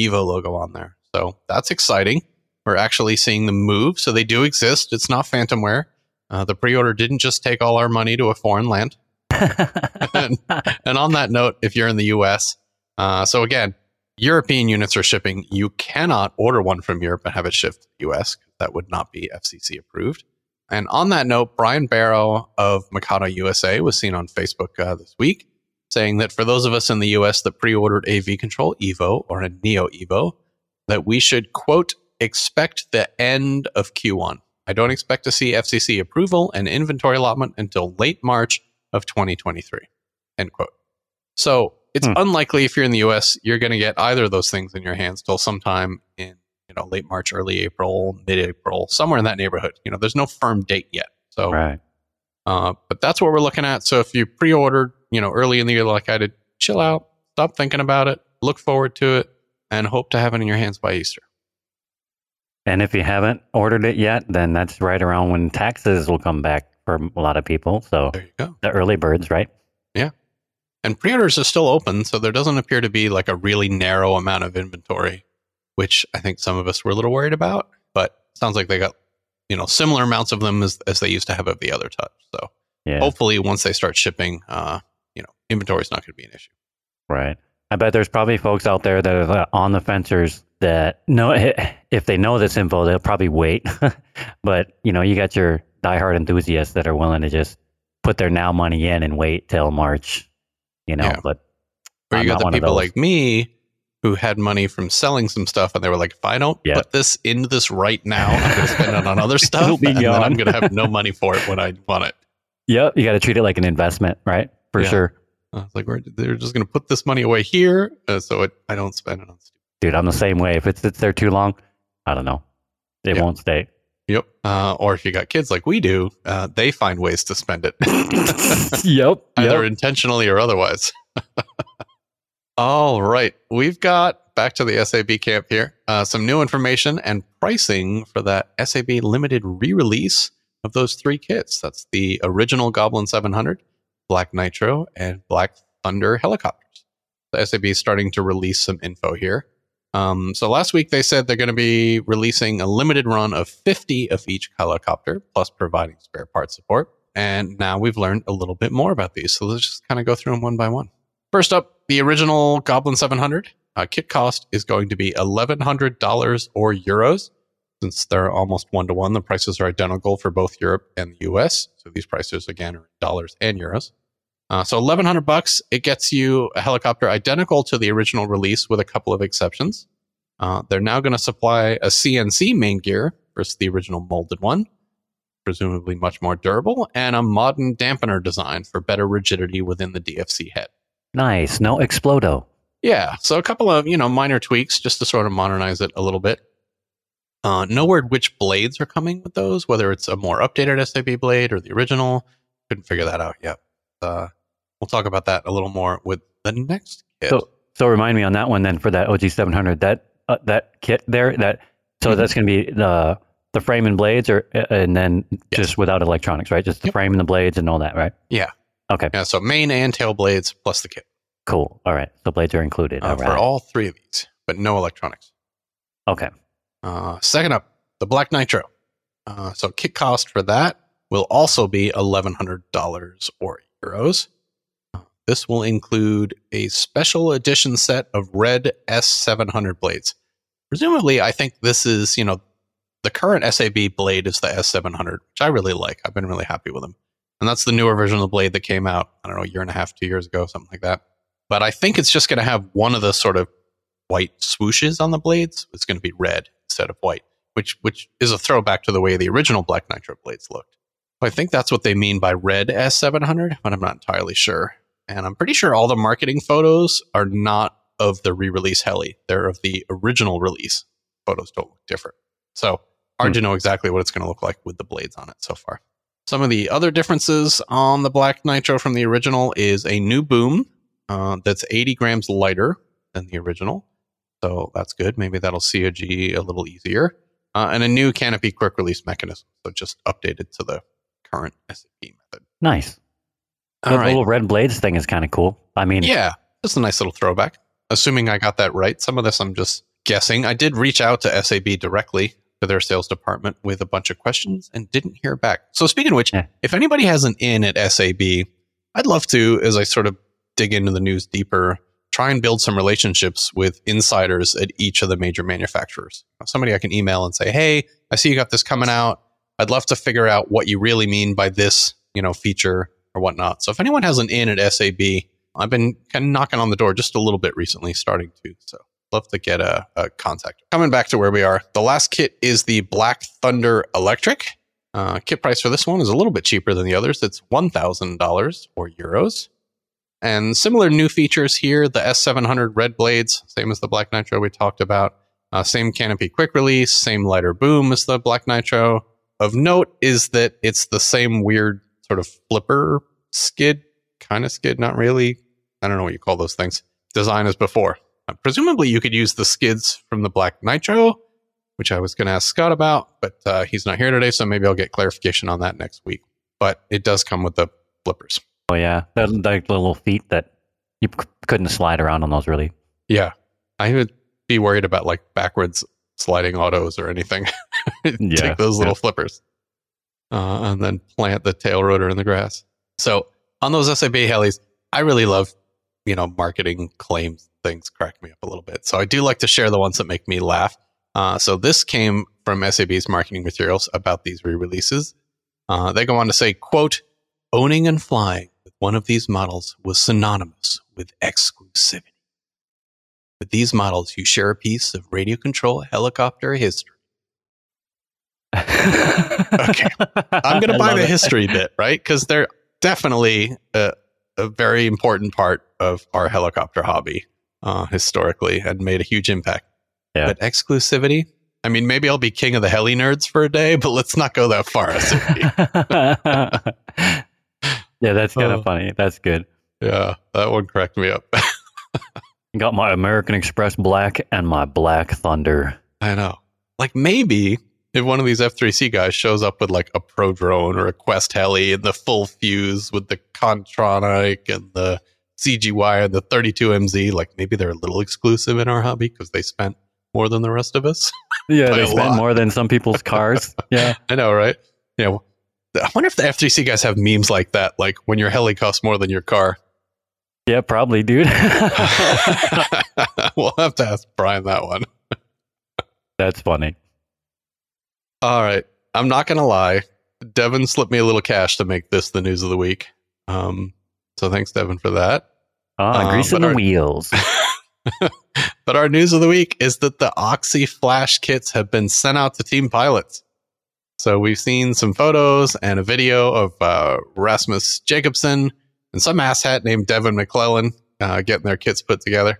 Evo logo on there. So that's exciting. We're actually seeing them move. So they do exist. It's not Phantomware. Uh, the pre order didn't just take all our money to a foreign land. And, (laughs) and on that note, if you're in the US, uh, so again, European units are shipping. You cannot order one from Europe and have it shipped to the US. That would not be FCC approved. And on that note, Brian Barrow of Mikado USA was seen on Facebook uh, this week saying that for those of us in the US that pre ordered a V Control Evo or a Neo Evo, that we should, quote, expect the end of Q1. I don't expect to see FCC approval and inventory allotment until late March of 2023, end quote. So it's Hmm. unlikely if you're in the US, you're going to get either of those things in your hands till sometime in you know late March, early April, mid April, somewhere in that neighborhood. You know, there's no firm date yet. So right. uh, but that's what we're looking at. So if you pre-ordered, you know, early in the year like I did, chill out, stop thinking about it, look forward to it, and hope to have it in your hands by Easter. And if you haven't ordered it yet, then that's right around when taxes will come back for a lot of people. So There you go. the early birds, right? Yeah. And pre-orders are still open, so there doesn't appear to be like a really narrow amount of inventory, which I think some of us were a little worried about. But sounds like they got you know similar amounts of them as, as they used to have of the other touch. So Yeah. hopefully, once they start shipping, uh, you know, inventory is not going to be an issue. Right. I bet there's probably folks out there that are uh, on the fencers that know (laughs) if they know this info, they'll probably wait. (laughs) but you know, you got your diehard enthusiasts that are willing to just put their now money in and wait till March. You know, Yeah. but Or I'm you got the people like me who had money from selling some stuff, and they were like, "If I don't put this into this right now, I'm going to spend it on other (laughs) stuff, and then I'm going to have no money (laughs) for it when I want it." yep, you got to treat it like an investment, right? For Yeah. sure. I was like, we're, "They're just going to put this money away here, uh, so it, I don't spend it on stuff." Dude, I'm the same way. If it sits there too long, I don't know. It Yeah. won't stay. Yep. Uh, or if you got kids like we do, uh, they find ways to spend it, (laughs) (laughs) yep. either yep. intentionally or otherwise. (laughs) All right. We've got back to the SAB camp here. Uh, some new information and pricing for that SAB limited re release of those three kits. That's the original Goblin 700, Black Nitro, and Black Thunder helicopters. The SAB is starting to release some info here. Um, so last week they said they're going to be releasing a limited run of 50 of each helicopter, plus providing spare parts support. And now we've learned a little bit more about these. So let's just kind of go through them one by one. First up, the original Goblin 700 uh, kit cost is going to be $1,100 or euros. Since they're almost one to one, the prices are identical for both Europe and the US. So these prices again are dollars and euros. Uh, so 1100 bucks, it gets you a helicopter identical to the original release with a couple of exceptions. Uh, they're now going to supply a CNC main gear versus the original molded one, presumably much more durable, and a modern dampener design for better rigidity within the DFC head. Nice. No explodo. Yeah, so a couple of you know minor tweaks just to sort of modernize it a little bit. Uh, no word which blades are coming with those, whether it's a more updated SAB blade or the original. Couldn't figure that out yet. Uh, we'll talk about that a little more with the next kit. So, so remind me on that one then for that OG 700. That uh, that kit there. That so Mhm. that's going to be the the frame and blades, or uh, and then Yes. just without electronics, right? Just the Yep. frame and the blades and all that, right? Yeah. Okay. Yeah, so main and tail blades plus the kit Cool. All right. The blades are included. uh, all for right. all three of these, but no electronics. okay. Uh, second up, the Black Nitro. Uh, so kit cost for that will also be $1,100 or euros. This will include a special edition set of red S700 blades. Presumably, I think this is, you know, the current SAB blade is the S700, which I really like. I've been really happy with them. And that's the newer version of the blade that came out, I don't know, a year and a half, two years ago, something like that. But I think it's just going to have one of the sort of white swooshes on the blades. It's going to be red instead of white, which which is a throwback to the way the original Black Nitro blades looked. I think that's what they mean by red S700, but I'm not entirely sure. And I'm pretty sure all the marketing photos are not of the re-release heli; they're of the original release. Photos don't look different, so hard Hmm. to know exactly what it's going to look like with the blades on it so far. Some of the other differences on the Black Nitro from the original is a new boom uh, that's 80 grams lighter than the original. So that's good. Maybe that'll COG a little easier. Uh, and a new canopy quick release mechanism. So just updated to the current SAB method. Nice. All the little red blades thing is kind of cool. I mean, Yeah, it's a nice little throwback. Assuming I got that right. Some of this I'm just guessing. I did reach out to SAB directly to their sales department with a bunch of questions and didn't hear back. So speaking of which, Yeah. if anybody has an in at SAB, I'd love to, as I sort of dig into the news deeper, try and build some relationships with insiders at each of the major manufacturers. Somebody I can email and say, "Hey, I see you got this coming out. I'd love to figure out what you really mean by this, you know, feature or whatnot." So if anyone has an in at SAB, I've been kind of knocking on the door just a little bit recently, starting to. So love to get a, a contact. Coming back to where we are, the last kit is the Black Thunder Electric. Uh, kit price for this one is a little bit cheaper than the others. It's one thousand dollars or euros. And similar new features here: the S700 red blades, same as the Black Nitro we talked about. Uh, same canopy quick release, same lighter boom as the Black Nitro. Of note is that it's the same weird sort of flipper skid, kind of skid, not really. I don't know what you call those things. Design as before. Uh, presumably, you could use the skids from the Black Nitro, which I was going to ask Scott about, but uh, he's not here today, so maybe I'll get clarification on that next week. But it does come with the flippers. oh yeah, the, the little feet that you c- couldn't slide around on those really. Yeah, I would be worried about like backwards sliding autos or anything. (laughs) Yeah, Take those little yeah. flippers uh, and then plant the tail rotor in the grass. So on those SAB helis, I really love, you know, marketing claims things crack me up a little bit. So I do like to share the ones that make me laugh. Uh, so this came from SAB's marketing materials about these re-releases. Uh, they go on to say, quote, owning and flying with one of these models was synonymous with exclusivity. With these models, you share a piece of radio control helicopter history. (laughs) okay, I'm going to buy the history bit, right? Because they're definitely a, a very important part of our helicopter hobby uh, historically and made a huge impact. Yeah. But exclusivity, I mean, maybe I'll be king of the heli nerds for a day, but let's not go that far. (laughs) Yeah, that's kind of Oh. funny. That's good. yeah, that one cracked me up. (laughs) Got my American Express Black and my Black Thunder. I know. Like maybe if one of these F3C guys shows up with like a pro drone or a Quest heli and the full fuse with the Kontronik and the CGY and the 32MZ, like maybe they're a little exclusive in our hobby because they spent more than the rest of us. (laughs) Yeah, they a spend lot. more than some people's cars. (laughs) yeah. I know, right? Yeah. I wonder if the F3C guys have memes like that, like when your heli costs more than your car. Yeah, probably, dude. (laughs) we'll have to ask Brian that one. That's funny. All right. I'm not going to lie. Devin slipped me a little cash to make this the news of the week. Um, so thanks, Devin, for that. Ah, Uh, greasing the our- wheels. (laughs) but our news of the week is that the Oxy Flash kits have been sent out to team pilots. So we've seen some photos and a video of uh, Rasmus Jacobson and some asshat named Devin McClellan uh, getting their kits put together.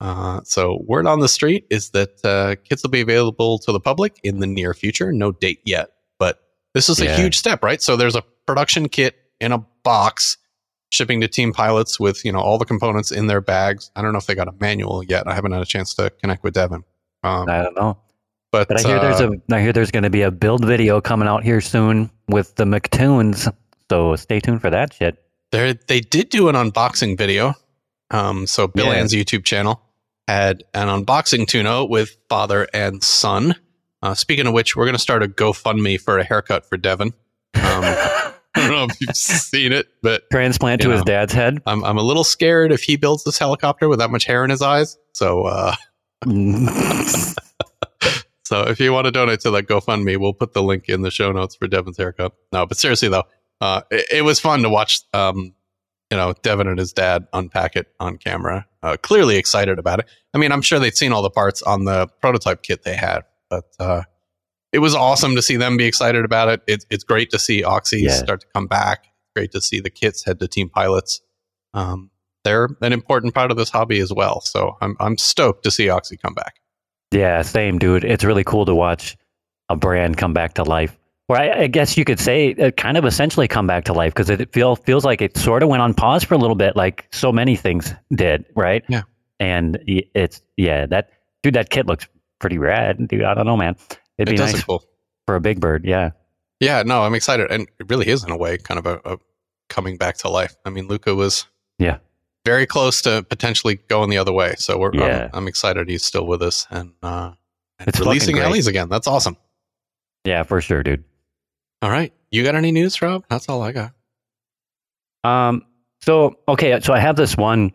Uh, so word on the street is that uh, kits will be available to the public in the near future. No date yet, but this is Yeah. a huge step, right? So there's a production kit in a box shipping to team pilots with you know all the components in their bags. I don't know if they got a manual yet. I haven't had a chance to connect with Devin. Um, I don't know. But, But I hear there's uh, a I hear there's going to be a build video coming out here soon with the McToons. So stay tuned for that shit. There, they did do an unboxing video. Um, so Bill Yeah. Ann's YouTube channel had an unboxing tune-out with father and son. Uh, speaking of which, we're going to start a GoFundMe for a haircut for Devin. Um, I don't know if you've seen it, but Transplant to his dad's head. I'm I'm a little scared if he builds this helicopter with that much hair in his eyes. So uh, (laughs) so if you want to donate to that GoFundMe, we'll put the link in the show notes for Devin's haircut. No, but seriously though, uh, it, it was fun to watch. Um, you know, Devin and his dad unpack it on camera. Uh, clearly excited about it. I mean, I'm sure they'd seen all the parts on the prototype kit they had, but uh, it was awesome to see them be excited about it. It's it's great to see Oxy Yeah. start to come back. Great to see the kits head to Team Pilots. Um, they're an important part of this hobby as well. So I'm I'm stoked to see Oxy come back. Yeah, same, dude. It's really cool to watch a brand come back to life. Or I, I guess you could say it kind of essentially come back to life because it feel, feels like it sort of went on pause for a little bit, like so many things did, right? Yeah. And it's yeah, that dude, that kit looks pretty rad, dude. I don't know, man. It'd it be does nice look cool. for a big bird. Yeah, Yeah, no, I'm excited, and it really is in a way kind of a, a coming back to life. I mean, Luca was Yeah. very close to potentially going the other way. So we're Yeah. I'm, I'm excited he's still with us and uh, and It's releasing. Ellie's again. That's awesome. yeah, for sure, dude. All right, you got any news, Rob? That's all I got. Um. So okay, so I have this one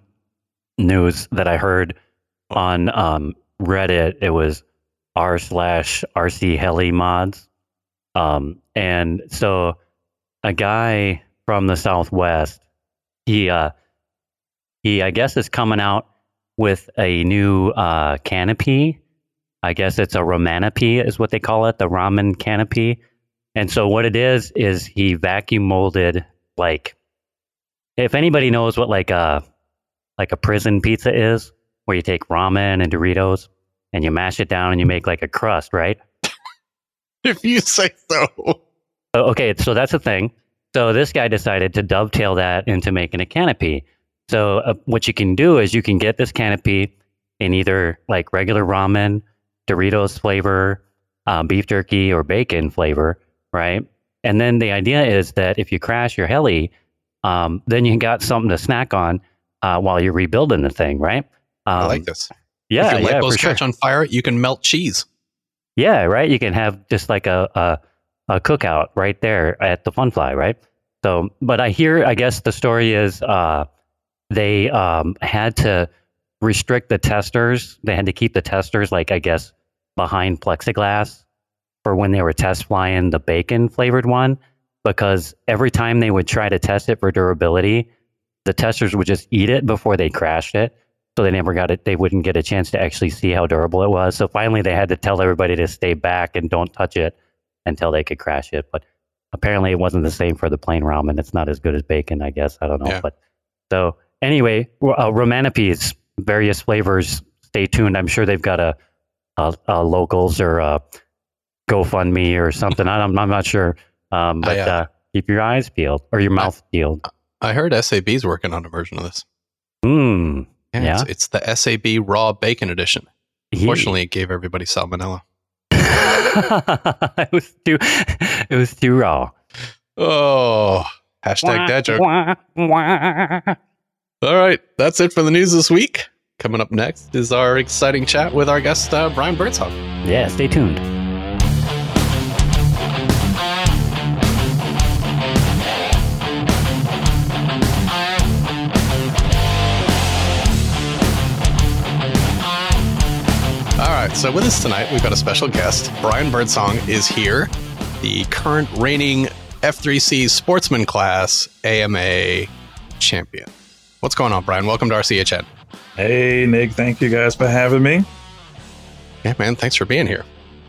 news that I heard on um, Reddit. It was r slash rc heli mods, um, and so a guy from the southwest, he uh, he I guess is coming out with a new uh, canopy. I guess it's a romanopy, is what they call it, the ramen canopy. And so what it is is he vacuum molded like if anybody knows what like a like a prison pizza is, where you take ramen and Doritos and you mash it down and you make like a crust, right? (laughs) If you say so. Okay, so that's the thing. So this guy decided to dovetail that into making a canopy. So uh, what you can do is you can get this canopy in either like regular ramen, Doritos flavor, uh, beef jerky, or bacon flavor, right? And then the idea is that if you crash your heli, um, then you got something to snack on uh, while you're rebuilding the thing, right? Um, I like this. Yeah, if your light yeah, for sure. catch on fire, you can melt cheese. Yeah, right. You can have just like a, a a cookout right there at the Fun Fly, right? So, but I hear, I guess the story is uh, they um, had to restrict the testers. They had to keep the testers, like I guess, behind plexiglass for when they were test flying the bacon flavored one, because every time they would try to test it for durability, the testers would just eat it before they crashed it. So they never got it. They wouldn't get a chance to actually see how durable it was. So finally, they had to tell everybody to stay back and don't touch it until they could crash it. But apparently, it wasn't the same for the plain ramen. It's not as good as bacon, I guess. I don't know. Yeah. But so anyway, uh, Romanopes, various flavors. Stay tuned. I'm sure they've got a, a, a locals or a GoFundMe or something. I don't, I'm not sure. Um, but I, uh, uh, keep your eyes peeled or your mouth peeled. I heard SAB's working on a version of this. Hmm. Yeah, It's, it's the SAB Raw Bacon Edition. He- Fortunately, it gave everybody salmonella. (laughs) it was too it was too raw. Oh, hashtag dad joke. Wah, wah. All right, that's it for the news this week. Coming up next is our exciting chat with our guest, uh, Brian Byrdsong. Yeah, stay tuned. So with us tonight, we've got a special guest. Brian Byrdsong is here, the current reigning F3C sportsman class AMA champion. What's going on, Brian? Welcome to RCHN. Hey, Nick. Thank you guys for having me. Yeah, man, thanks for being here.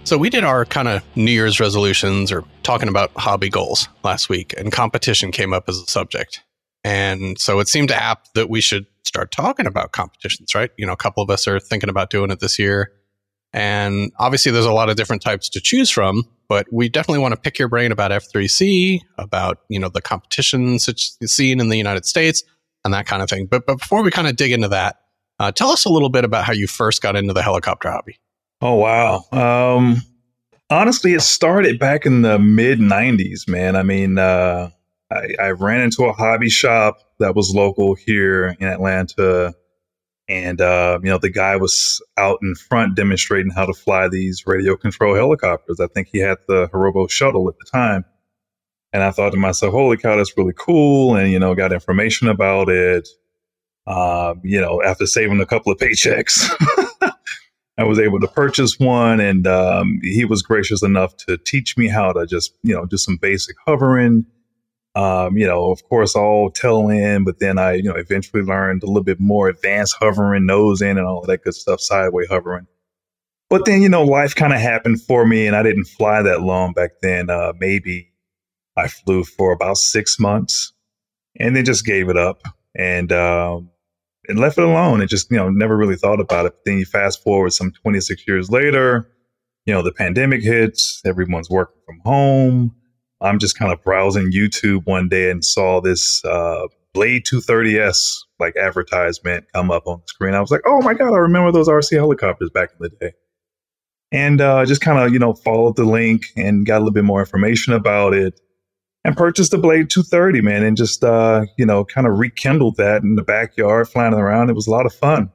So, we did our kind of New Year's resolutions or talking about hobby goals last week, and competition came up as a subject. And so it seemed apt that we should start talking about competitions, right? You know, a couple of us are thinking about doing it this year. And obviously, there's a lot of different types to choose from, but we definitely want to pick your brain about F3C, about, you know, the competitions it's seen in the United States and that kind of thing. But, but before we kind of dig into that, uh, tell us a little bit about how you first got into the helicopter hobby. Oh wow. Um, honestly, it started back in the mid '90s, man. I mean, uh, I, I ran into a hobby shop that was local here in Atlanta, and uh, you know the guy was out in front demonstrating how to fly these radio control helicopters. I think he had the Hirobo shuttle at the time. And I thought to myself, holy cow, that's really cool. And, you know, got information about it. Um, you know, after saving a couple of paychecks, (laughs) I was able to purchase one. And um, he was gracious enough to teach me how to just, you know, do some basic hovering. Um, you know, of course, all tail in, but then I, you know, eventually learned a little bit more advanced hovering, nose in, and all that good stuff, sideways hovering. But then, you know, life kind of happened for me, and I didn't fly that long back then. Uh, maybe I flew for about six months and then just gave it up and um, and left it alone and just you know never really thought about it. But then you fast forward some 26 years later, you know the pandemic hits, everyone's working from home. I'm just kind of browsing YouTube one day and saw this uh, Blade 230s like advertisement come up on the screen. I was like, oh my god, I remember those RC helicopters back in the day. And uh, just kind of you know followed the link and got a little bit more information about it and purchased the Blade 230, man, and just, uh, you know, kind of rekindled that in the backyard, flying around. It was a lot of fun.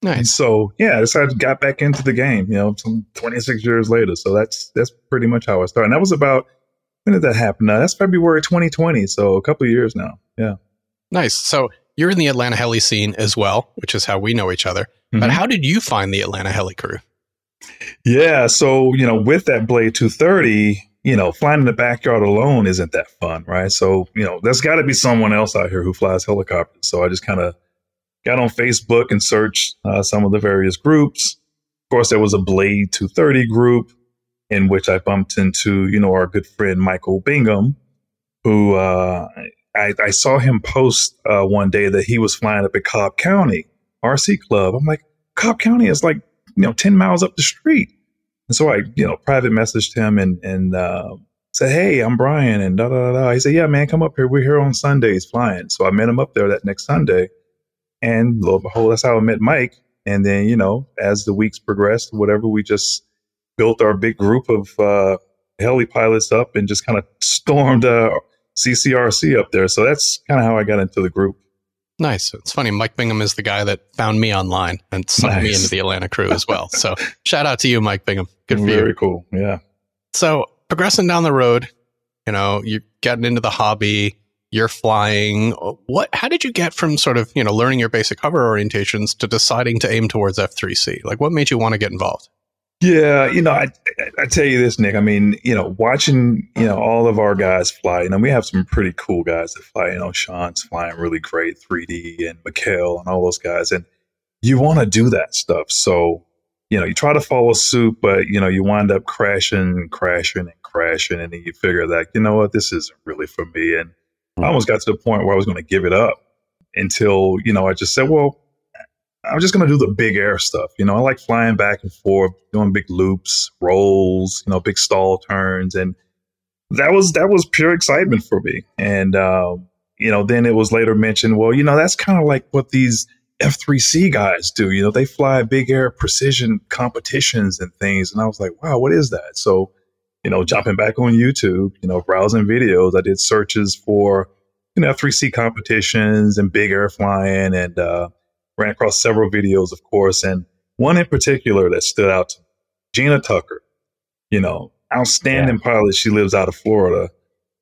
Nice. And so, yeah, I decided got back into the game, you know, some 26 years later. So that's that's pretty much how I started. And that was about, when did that happen? Uh, that's February 2020. So a couple of years now. Yeah. Nice. So you're in the Atlanta heli scene as well, which is how we know each other. Mm-hmm. But how did you find the Atlanta heli crew? Yeah. So, you know, with that Blade 230, you know, flying in the backyard alone isn't that fun, right? So, you know, there's got to be someone else out here who flies helicopters. So I just kind of got on Facebook and searched uh, some of the various groups. Of course, there was a Blade 230 group in which I bumped into, you know, our good friend Michael Bingham, who uh, I, I, saw him post uh, one day that he was flying up at Cobb County RC Club. I'm like, Cobb County is like, you know, 10 miles up the street. And so I, you know, private messaged him and and uh, said, "Hey, I'm Brian," and da da da. He said, "Yeah, man, come up here. We're here on Sundays flying." So I met him up there that next Sunday, and lo and behold, that's how I met Mike. And then, you know, as the weeks progressed, whatever, we just built our big group of uh, heli pilots up and just kind of stormed uh, CCRC up there. So that's kind of how I got into the group. Nice. It's funny. Mike Bingham is the guy that found me online and sucked nice. me into the Atlanta crew as well. So (laughs) shout out to you, Mike Bingham. Good for Very you. Very cool. Yeah. So progressing down the road, you know, you're getting into the hobby, you're flying. What? How did you get from sort of you know learning your basic hover orientations to deciding to aim towards F3C? Like, what made you want to get involved? Yeah, you know, I, I tell you this, Nick. I mean, you know, watching you know all of our guys fly. You know, we have some pretty cool guys that fly. You know, Sean's flying really great, 3D, and Mikhail and all those guys. And you want to do that stuff. So, you know, you try to follow suit, but you know, you wind up crashing and crashing and crashing, and then you figure that you know what, this isn't really for me. And I mm. almost got to the point where I was going to give it up until you know I just said, well I'm just going to do the big air stuff. You know, I like flying back and forth, doing big loops, rolls, you know, big stall turns. And that was, that was pure excitement for me. And, uh, you know, then it was later mentioned, well, you know, that's kind of like what these F3C guys do. You know, they fly big air precision competitions and things. And I was like, wow, what is that? So, you know, jumping back on YouTube, you know, browsing videos, I did searches for, you know, F3C competitions and big air flying and, uh, ran across several videos, of course, and one in particular that stood out to me, Gina Tucker, you know, outstanding yeah. pilot. She lives out of Florida.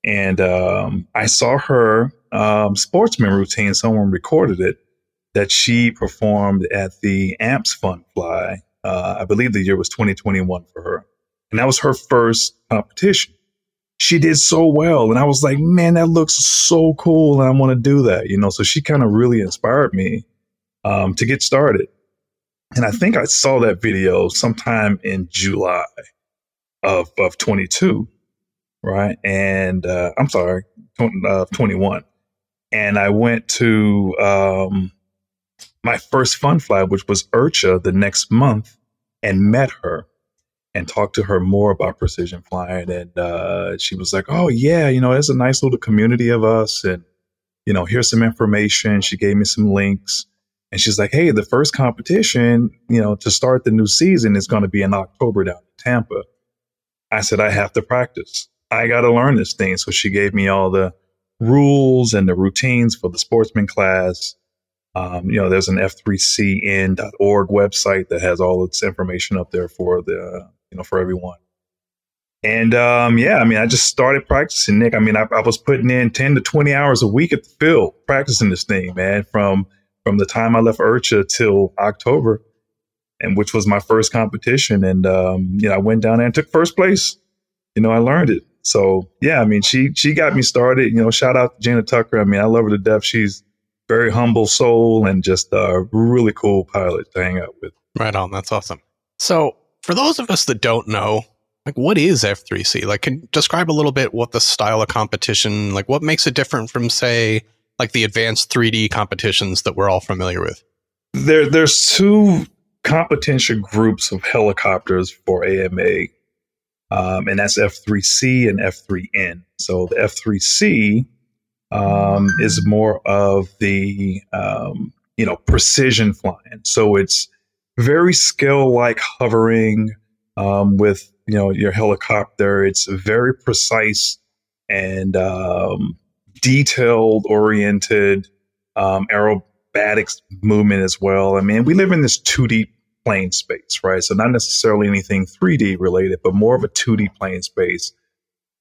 And um, I saw her um, sportsman routine, someone recorded it, that she performed at the AMPS Fun Fly. Uh, I believe the year was 2021 for her. And that was her first competition. She did so well. And I was like, man, that looks so cool. And I want to do that, you know? So she kind of really inspired me um, to get started. And I think I saw that video sometime in July of, of 22, right? And uh, I'm sorry, uh, 21. And I went to um, my first fun fly, which was IRCHA the next month, and met her and talked to her more about precision flying. And uh, she was like, Oh, yeah, you know, there's a nice little community of us. And, you know, here's some information. She gave me some links. And she's like, Hey, the first competition, you know, to start the new season is going to be in October down in Tampa. I said, I have to practice. I got to learn this thing. So she gave me all the rules and the routines for the sportsman class. Um, you know, there's an f3cn.org website that has all its information up there for the, you know, for everyone. And um, yeah, I mean, I just started practicing, Nick. I mean, I, I, was putting in 10 to 20 hours a week at the field practicing this thing, man, from from the time I left IRCHA till October, and which was my first competition. And um, you know, I went down there and took first place. You know, I learned it. So yeah, I mean, she she got me started. You know, shout out to Gina Tucker. I mean, I love her to death. She's very humble soul and just a really cool pilot to hang out with. Right on. That's awesome. So for those of us that don't know, like what is F3C? Like can describe a little bit what the style of competition, like what makes it different from say like the advanced 3D competitions that we're all familiar with? There there's two competition groups of helicopters for AMA. Um, and that's F3C and F3N. So the F3C um, is more of the um, you know precision flying. So it's very skill like hovering um, with you know your helicopter. It's very precise and um, detailed oriented um, aerobatics movement as well. I mean, we live in this 2D plane space, right? So not necessarily anything 3D related, but more of a 2D plane space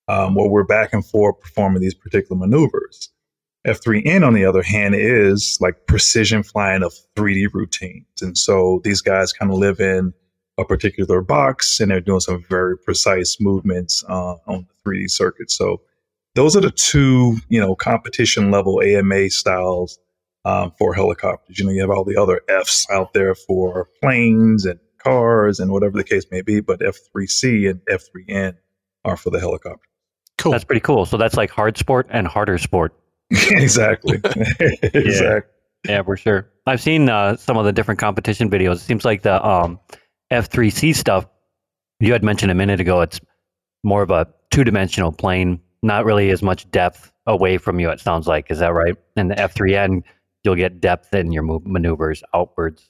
um, where we're back and forth performing these particular maneuvers. F3N, on the other hand, is like precision flying of 3D routines. And so these guys kind of live in a particular box and they're doing some very precise movements uh, on the 3D circuit. So those are the two, you know, competition level AMA styles um, for helicopters. You know, you have all the other Fs out there for planes and cars and whatever the case may be, but F3C and F3N are for the helicopter. Cool. That's pretty cool. So that's like hard sport and harder sport. (laughs) exactly. (laughs) (laughs) exactly. Yeah. yeah, for sure. I've seen uh, some of the different competition videos. It seems like the um, F3C stuff you had mentioned a minute ago, it's more of a two dimensional plane, not really as much depth away from you, it sounds like. Is that right? And the F3N, you'll get depth in your maneuvers outwards.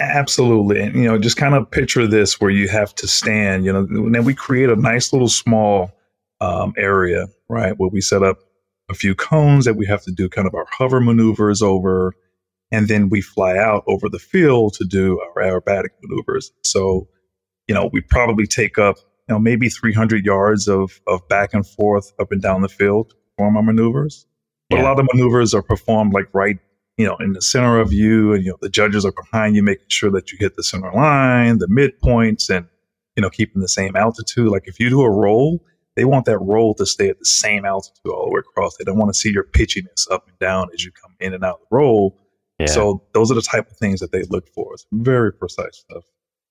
Absolutely. And, you know, just kind of picture this where you have to stand, you know, then we create a nice little small um, area, right, where we set up a few cones that we have to do kind of our hover maneuvers over and then we fly out over the field to do our aerobatic maneuvers. So, you know, we probably take up, you know, maybe 300 yards of, of back and forth up and down the field to perform our maneuvers. But yeah. a lot of maneuvers are performed like right, you know, in the center of you, and you know the judges are behind you, making sure that you hit the center line, the midpoints, and you know keeping the same altitude. Like if you do a roll, they want that roll to stay at the same altitude all the way across. They don't want to see your pitchiness up and down as you come in and out of the roll yeah. So those are the type of things that they look for. It's very precise stuff.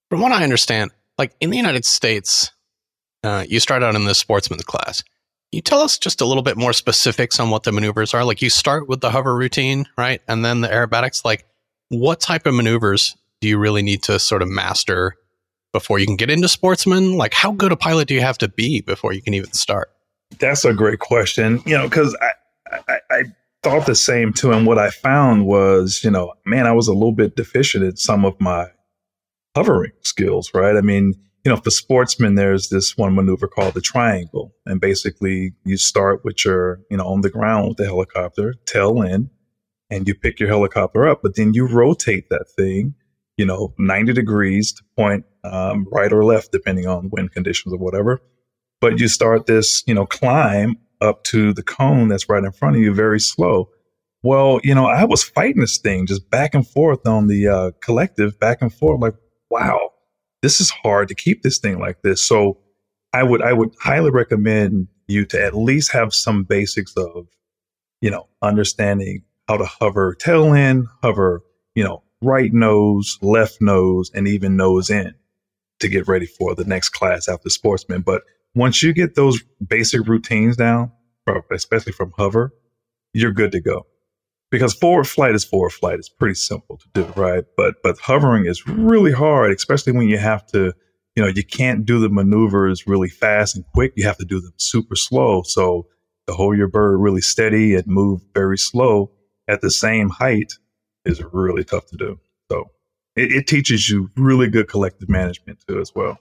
From what I understand, like in the United States, uh, you start out in the sportsman class. you tell us just a little bit more specifics on what the maneuvers are? Like you start with the hover routine, right? And then the aerobatics. Like what type of maneuvers do you really need to sort of master before you can get into sportsman? Like how good a pilot do you have to be before you can even start? That's a great question. You know, because I, I, I thought the same too. And what I found was, you know, man, I was a little bit deficient in some of my hovering skills, right? I mean, you know, for sportsmen, there's this one maneuver called the triangle. And basically, you start with your, you know, on the ground with the helicopter, tail in, and you pick your helicopter up, but then you rotate that thing, you know, 90 degrees to point um, right or left, depending on wind conditions or whatever. But you start this, you know, climb up to the cone that's right in front of you very slow. Well, you know, I was fighting this thing just back and forth on the uh, collective, back and forth, like, wow, this is hard to keep this thing like this. So I would I would highly recommend you to at least have some basics of, you know, understanding how to hover tail in, hover, you know, right nose, left nose, and even nose in to get ready for the next class after sportsman. But once you get those basic routines down, especially from hover, you're good to go. Because forward flight is forward flight. It's pretty simple to do, right? But but hovering is really hard, especially when you have to, you know, you can't do the maneuvers really fast and quick. You have to do them super slow. So to hold your bird really steady and move very slow at the same height is really tough to do. So it, it teaches you really good collective management too, as well.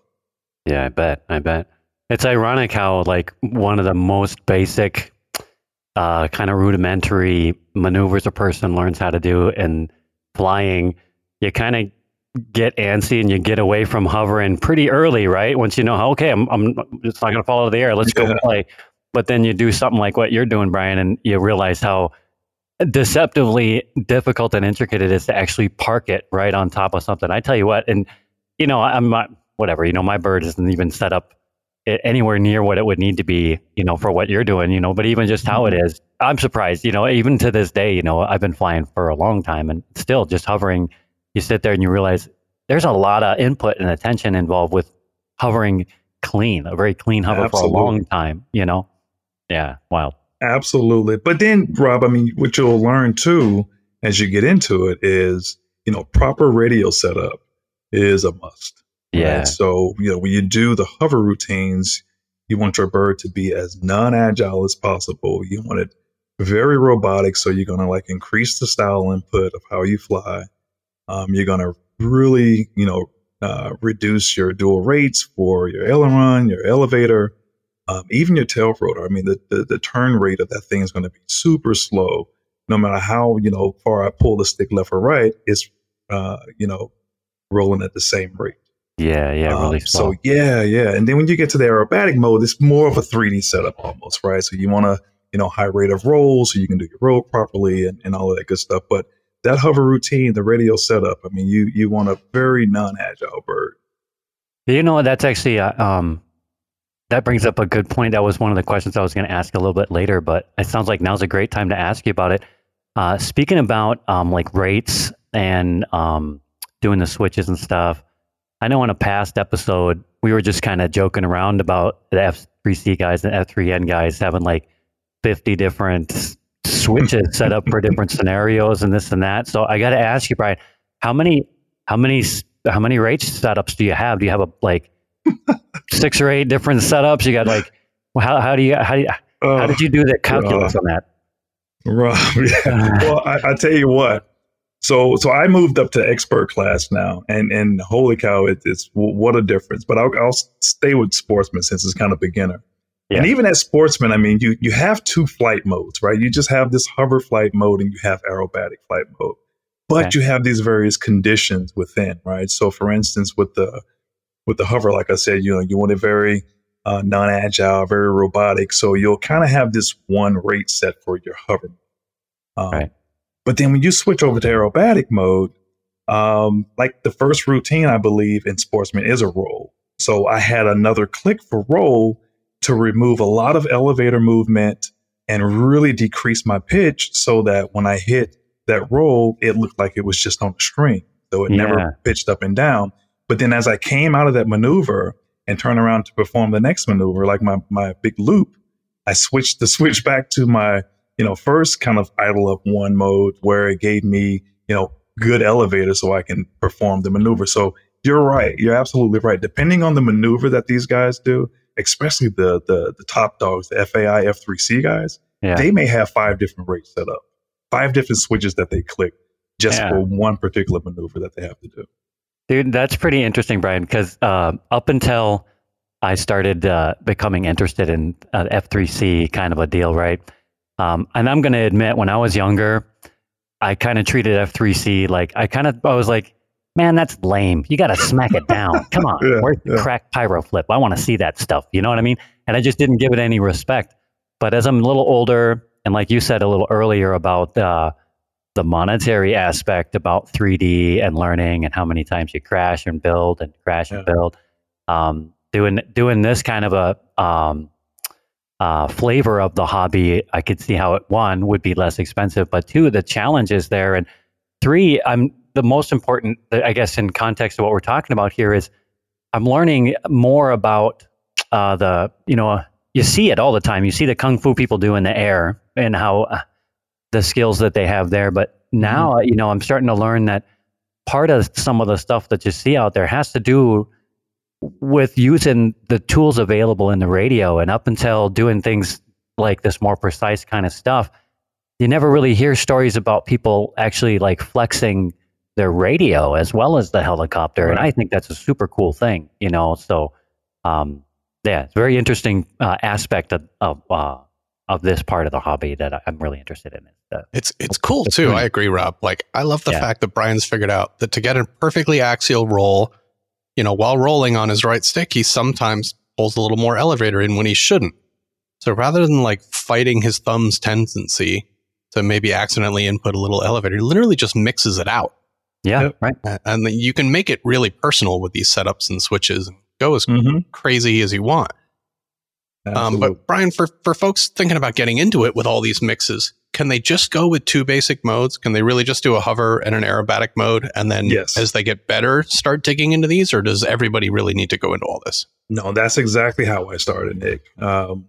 Yeah, I bet. I bet. It's ironic how like one of the most basic uh, kind of rudimentary maneuvers a person learns how to do in flying, you kind of get antsy and you get away from hovering pretty early, right? Once you know, how, okay, I'm, I'm just not going to fall out of the air. Let's Yeah. go play. But then you do something like what you're doing, Brian, and you realize how deceptively difficult and intricate it is to actually park it right on top of something. I tell you what, and you know, I'm not whatever. You know, my bird isn't even set up anywhere near what it would need to be, you know, for what you're doing, you know, but even just how it mm-hmm. is, I'm surprised, you know, even to this day, you know, I've been flying for a long time and still just hovering, you sit there and you realize there's a lot of input and attention involved with hovering clean, a very clean hover Absolutely. for a long time, you know? Yeah, wild. Absolutely. But then, Rob, I mean, what you'll learn too as you get into it is, you know, proper radio setup is a must. Right? Yeah. So, you know, when you do the hover routines, you want your bird to be as non agile as possible. You want it very robotic. So you're going to like increase the style input of how you fly. Um, you're going to really, you know, uh, reduce your dual rates for your aileron, your elevator, um, even your tail rotor. I mean, the, the, the turn rate of that thing is going to be super slow. No matter how, you know, far I pull the stick left or right, it's, uh, you know, rolling at the same rate. Yeah, yeah, really Um. So yeah, yeah. And then when you get to the aerobatic mode, it's more of a 3D setup almost, right? So you want to, you know, high rate of roll so you can do your roll properly and, and all of that good stuff. But that hover routine, the radio setup, I mean, you you want a very non-agile bird. You know, that's actually uh, um, that brings up a good point. That was one of the questions I was going to ask a little bit later, but it sounds like now's a great time to ask you about it. Uh, speaking about um, like rates and um, doing the switches and stuff, I know in a past episode we were just kind of joking around about the F3C guys and F3N guys having like 50 different switches (laughs) set up for different scenarios and this and that. So I got to ask you, Brian, how many how many how many rate setups do you have? Do you have a like (laughs) six or eight different setups? You got like well, how how do you how do you, how oh, did you do the calculus on that? Rob, (laughs) yeah. (sighs) well, I, I tell you what. So, so I moved up to expert class now, and and holy cow, it, it's what a difference. But I'll, I'll stay with sportsman since it's kind of beginner. And even as sportsman, I mean, you you have two flight modes, right? You just have this hover flight mode, and you have aerobatic flight mode. But Okay. you have these various conditions within, right? So, for instance, with the with the hover, like I said, you know, you want it very uh, non-agile, very robotic. So you'll kind of have this one rate set for your hover. Um, Right. But then when you switch over to aerobatic mode, um, like the first routine, I believe in Sportsman is a roll. So I had another click for roll to remove a lot of elevator movement and really decrease my pitch so that when I hit that roll, it looked like it was just on a string. So it Yeah. never pitched up and down. But then as I came out of that maneuver and turned around to perform the next maneuver, like my, my big loop, I switched the switch back to my, you know, first kind of idle up one mode where it gave me, you know, good elevator so I can perform the maneuver. So you're right. You're absolutely right. Depending on the maneuver that these guys do, especially the the, the top dogs, the FAI F3C guys, Yeah. they may have five different rates set up, five different switches that they click just Yeah. for one particular maneuver that they have to do. Dude, that's pretty interesting, Brian, because uh, up until I started uh, becoming interested in uh, F3C kind of a deal, right? Um, and I'm going to admit, when I was younger, I kind of treated F3C like, I kind of, I was like, man, that's lame. You got to smack it down. (laughs) Come on. Yeah, Where's the yeah. crack pyro flip? I want to see that stuff. You know what I mean? And I just didn't give it any respect. But as I'm a little older, and like you said a little earlier about uh, the monetary aspect about 3D and learning and how many times you crash and build and crash and build. Um, doing doing this kind of a um, uh, flavor of the hobby, I could see how it one would be less expensive, but two, the challenge is there, and three, I'm the most important, I guess, in context of what we're talking about here is I'm learning more about uh, the you know you see it all the time. You see the kung fu people do in the air and how uh, the skills that they have there. But now, you know, I'm starting to learn that part of some of the stuff that you see out there has to do with using the tools available in the radio. And up until doing things like this more precise kind of stuff, you never really hear stories about people actually like flexing their radio as well as the helicopter, and I think that's a super cool thing. You know, so um, yeah, it's a very interesting uh, aspect of of, uh, of this part of the hobby that I'm really interested in. Uh, It's it's cool too. right. I agree, Rob. Like I love the Yeah. fact that Brian's figured out that to get a perfectly axial roll, you know, while rolling on his right stick, he sometimes pulls a little more elevator in when he shouldn't. So rather than like fighting his thumb's tendency to maybe accidentally input a little elevator, he literally just mixes it out. yeah, Yep. right. And then you can make it really personal with these setups and switches and go as Mm-hmm. crazy as you want. Um, but Brian, for, for folks thinking about getting into it with all these mixes, can they just go with two basic modes? Can they really just do a hover and an aerobatic mode? And then Yes. as they get better, start digging into these? Or does everybody really need to go into all this? No, that's exactly how I started, Nick. Um,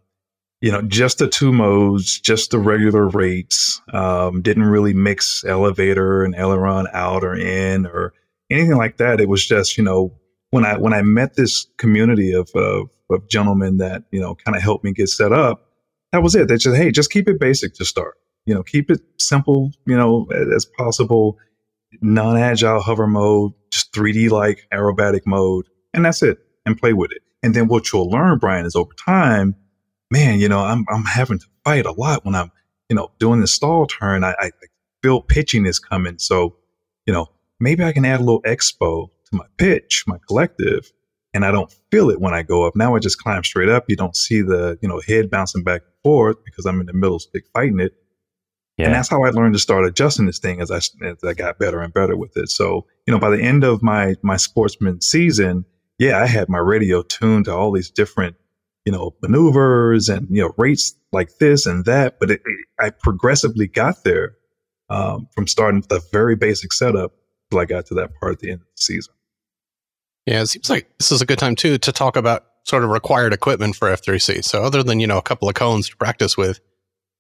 you know, just the two modes, just the regular rates. Um, didn't really mix elevator and aileron out or in or anything like that. It was just, you know, when I when I met this community of of, of gentlemen that you know kind of helped me get set up, that was it. They said, hey, just keep it basic to start. You know, keep it simple. You know, as possible. Non-agile hover mode, just 3D like aerobatic mode, and that's it. And play with it. And then what you'll learn, Brian, is over time, man, you know, I'm I'm having to fight a lot when I'm, you know, doing the stall turn. I, I feel pitching is coming. So, you know, maybe I can add a little expo to my pitch, my collective, and I don't feel it when I go up. Now I just climb straight up. You don't see the, you know, head bouncing back and forth because I'm in the middle stick fighting it. And that's how I learned to start adjusting this thing as I as I got better and better with it. So, you know, by the end of my my sportsman season, yeah, I had my radio tuned to all these different, you know, maneuvers and you know rates like this and that. But it, it- I progressively got there um, from starting with a very basic setup till I got to that part at the end of the season. Yeah, it seems like this is a good time too to talk about sort of required equipment for F3C. So other than, you know, a couple of cones to practice with,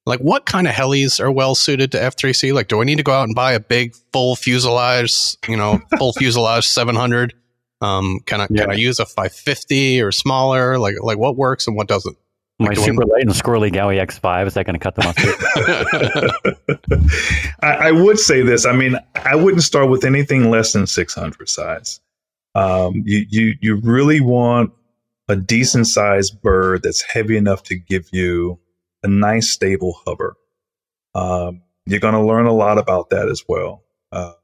like what kind of helis are well suited to F3C? Like, do I need to go out and buy a big full fuselage, you know, (laughs) full fuselage 700? Um, can I, can I use a 550 or smaller? Like, like what works and what doesn't? my like the super light and squirrely Gaui X5 is that going to cut the mustard? (laughs) I, I would say this. I mean, I wouldn't start with anything less than 600 size. Um, you, you, you really want a decent sized bird that's heavy enough to give you a nice, stable hover. Um, you're going to learn a lot about that as well. Um,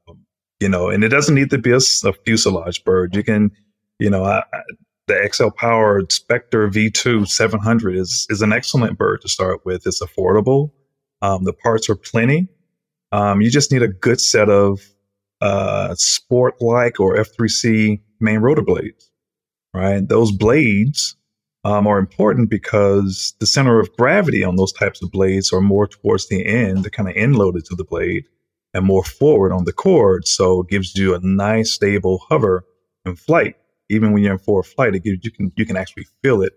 you know, and it doesn't need to be a fuselage bird. You can, you know, I, I, the XL powered Specter V2 700 is is an excellent bird to start with. It's affordable. Um, the parts are plenty. Um, you just need a good set of uh, sport like or F3C main rotor blades, right? Those blades um, are important because the center of gravity on those types of blades are more towards the end, they're kind of end loaded to the blade, and more forward on the chord. So it gives you a nice, stable hover in flight. Even when you're in forward flight, it gives you can you can actually feel it,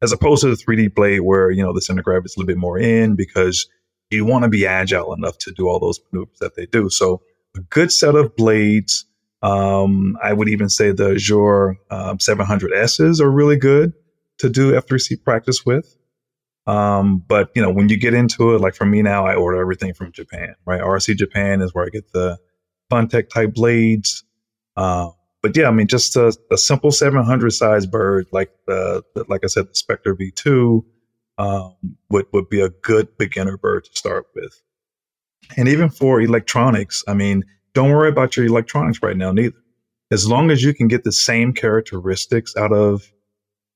as opposed to the 3D blade where you know the center of gravity is a little bit more in because you want to be agile enough to do all those maneuvers that they do. So a good set of blades. Um, I would even say the Azure um, 700Ss are really good to do F3C practice with. Um, but you know, when you get into it, like for me now, I order everything from Japan, right? RC Japan is where I get the Funtech type blades. Uh, but yeah, I mean, just a, a simple 700 size bird, like the, like I said, the Specter V2, um, would would be a good beginner bird to start with. And even for electronics, I mean, don't worry about your electronics right now, neither. As long as you can get the same characteristics out of,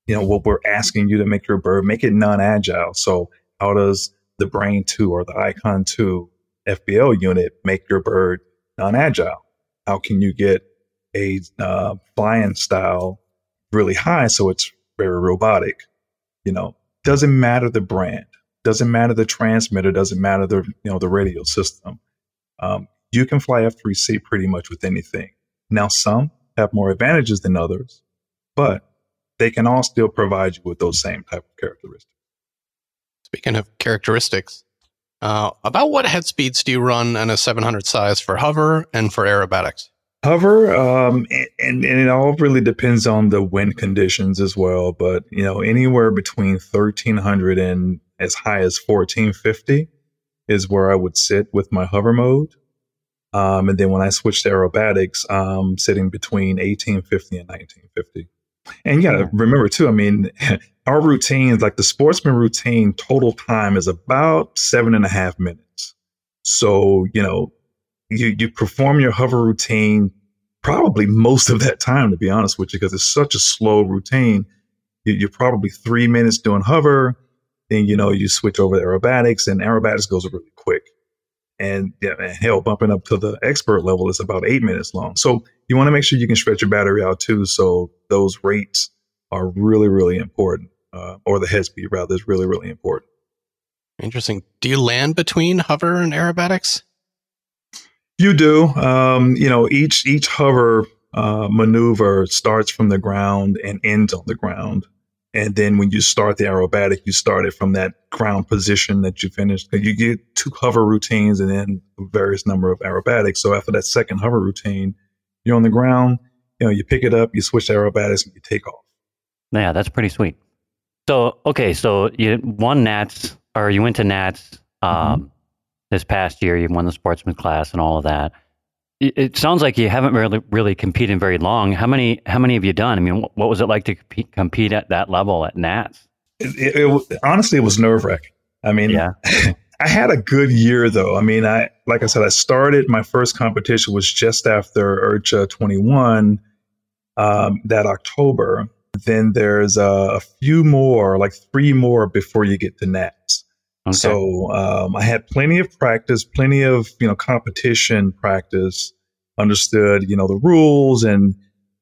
you know, what we're asking you to make your bird, make it non-agile. So how does the Brain 2 or the Icon 2 FBL unit make your bird non-agile? How can you get a uh, flying style really high so it's very robotic? You know, doesn't matter the brand, doesn't matter the transmitter, doesn't matter the you know the radio system. Um, you can fly F3C pretty much with anything. Now, some have more advantages than others, but they can all still provide you with those same type of characteristics. Speaking of characteristics, uh, about what head speeds do you run on a 700 size for hover and for aerobatics? Hover, um, and, and, it all really depends on the wind conditions as well. But you know, anywhere between thirteen hundred and as high as fourteen fifty is where I would sit with my hover mode. Um, and then when I switch to aerobatics, um, sitting between 1850 and 1950. And yeah, remember too, I mean, (laughs) our routines, like the sportsman routine, total time is about seven and a half minutes. So, you know, you, you perform your hover routine probably most of that time, to be honest with you, because it's such a slow routine. You, you're probably three minutes doing hover, then, you know, you switch over to aerobatics, and aerobatics goes really quick. And yeah, man, hell, bumping up to the expert level is about eight minutes long. So you want to make sure you can stretch your battery out too. So those rates are really, really important, uh, or the head speed rather is really, really important. Interesting. Do you land between hover and aerobatics? You do. Um, you know, each each hover uh, maneuver starts from the ground and ends on the ground. And then when you start the aerobatic, you start it from that ground position that you finished. You get two hover routines and then various number of aerobatics. So after that second hover routine, you're on the ground. You know, you pick it up, you switch aerobatics, and you take off. Yeah, that's pretty sweet. So okay, so you won Nats or you went to Nats um, this past year. You won the sportsman class and all of that. It, it sounds like you haven't really really competed very long. How many how many have you done? I mean, what, what was it like to compete, compete at that level at Nats? It, it, it honestly, it was nerve wracking. I mean, Yeah. (laughs) I had a good year though. I mean, I like I said, I started my first competition was just after IRCHA 21 um, that October. Then there's uh, a few more, like three more before you get to Nats. Okay. So um, I had plenty of practice, plenty of you know competition practice. Understood, you know the rules, and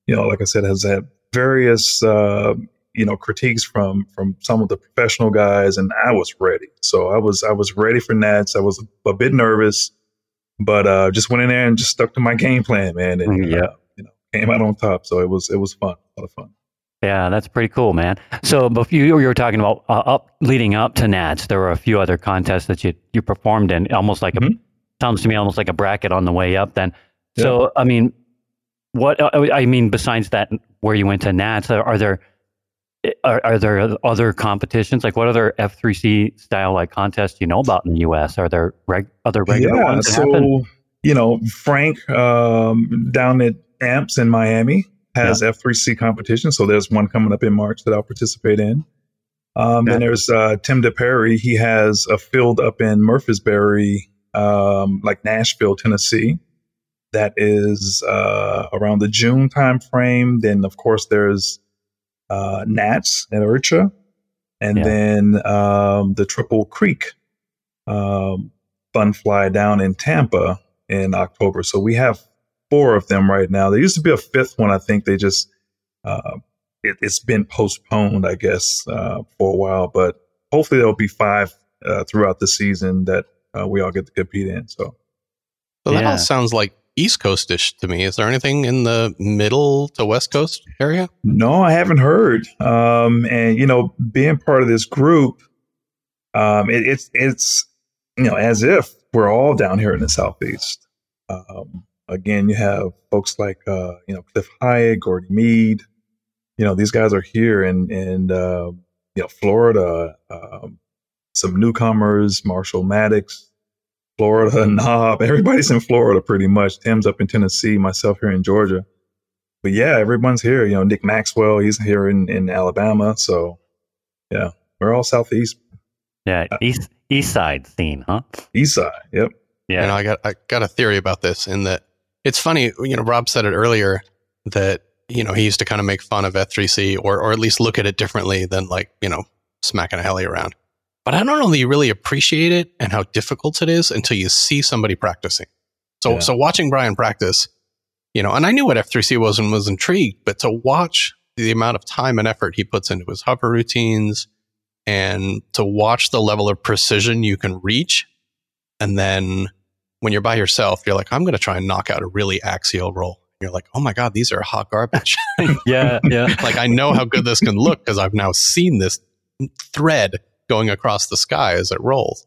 you know, like I said, has had various uh, you know critiques from from some of the professional guys, and I was ready. So I was I was ready for Nats. I was a, a bit nervous, but uh, just went in there and just stuck to my game plan, man, and Yeah. uh, you know came out on top. So it was it was fun, a lot of fun. Yeah, that's pretty cool, man. So, before you, you were talking about uh, up leading up to Nats, there were a few other contests that you you performed in, almost like a Mhm. sounds to me almost like a bracket on the way up. Then, so I mean, what uh, I mean besides that, where you went to Nats, are, are there are, are there other competitions? Like, what other F three C style like contests you know about in the U.S.? Are there reg- other regular yeah, ones so happen? you know, Frank um, down at Amps in Miami has F3C competition. So there's one coming up in March that I'll participate in. Um, Then Okay. there's uh, Tim DePerry. He has a field up in Murfreesboro, um, like Nashville, Tennessee. That is uh, around the June timeframe. Then, of course, there's uh, Nats at IRCHA, and Yeah. then um, the Triple Creek um, Fun Fly down in Tampa in October. So we have four of them right now. There used to be a fifth one. I think they just uh, it, it's been postponed, I guess, uh, for a while. But hopefully there'll be five uh, throughout the season that uh, we all get to compete in. So So that Yeah. all sounds like East Coastish to me. Is there anything in the middle to West Coast area? no, I haven't heard. Um, and you know, being part of this group, um, it, it's it's you know as if we're all down here in the southeast. Um, again, you have folks like uh, you know Cliff Hyatt, Gordy Mead. You know these guys are here in in uh, you know Florida. Um, some newcomers, Marshall Maddox, Florida, (laughs) Knob. Everybody's in Florida pretty much. Tim's up in Tennessee. Myself here in Georgia. But yeah, everyone's here. You know, Nick Maxwell, he's here in in Alabama. So yeah, we're all southeast, Yeah, uh, east east side scene, huh? east side. Yep. Yeah, You know, I got I got a theory about this in that it's funny. You know, Rob said it earlier that you know he used to kind of make fun of F3C or or at least look at it differently than like you know smacking a heli around. But I don't know that you really appreciate it and how difficult it is until you see somebody practicing. So Yeah. so watching Brian practice, you know, and I knew what F3C was and was intrigued, but to watch the amount of time and effort he puts into his hover routines and to watch the level of precision you can reach and then when you're by yourself, you're like, I'm going to try and knock out a really axial roll. You're like, oh my God, these are hot garbage. (laughs) yeah, yeah. (laughs) like, I know how good this can look because I've now seen this thread going across the sky as it rolls.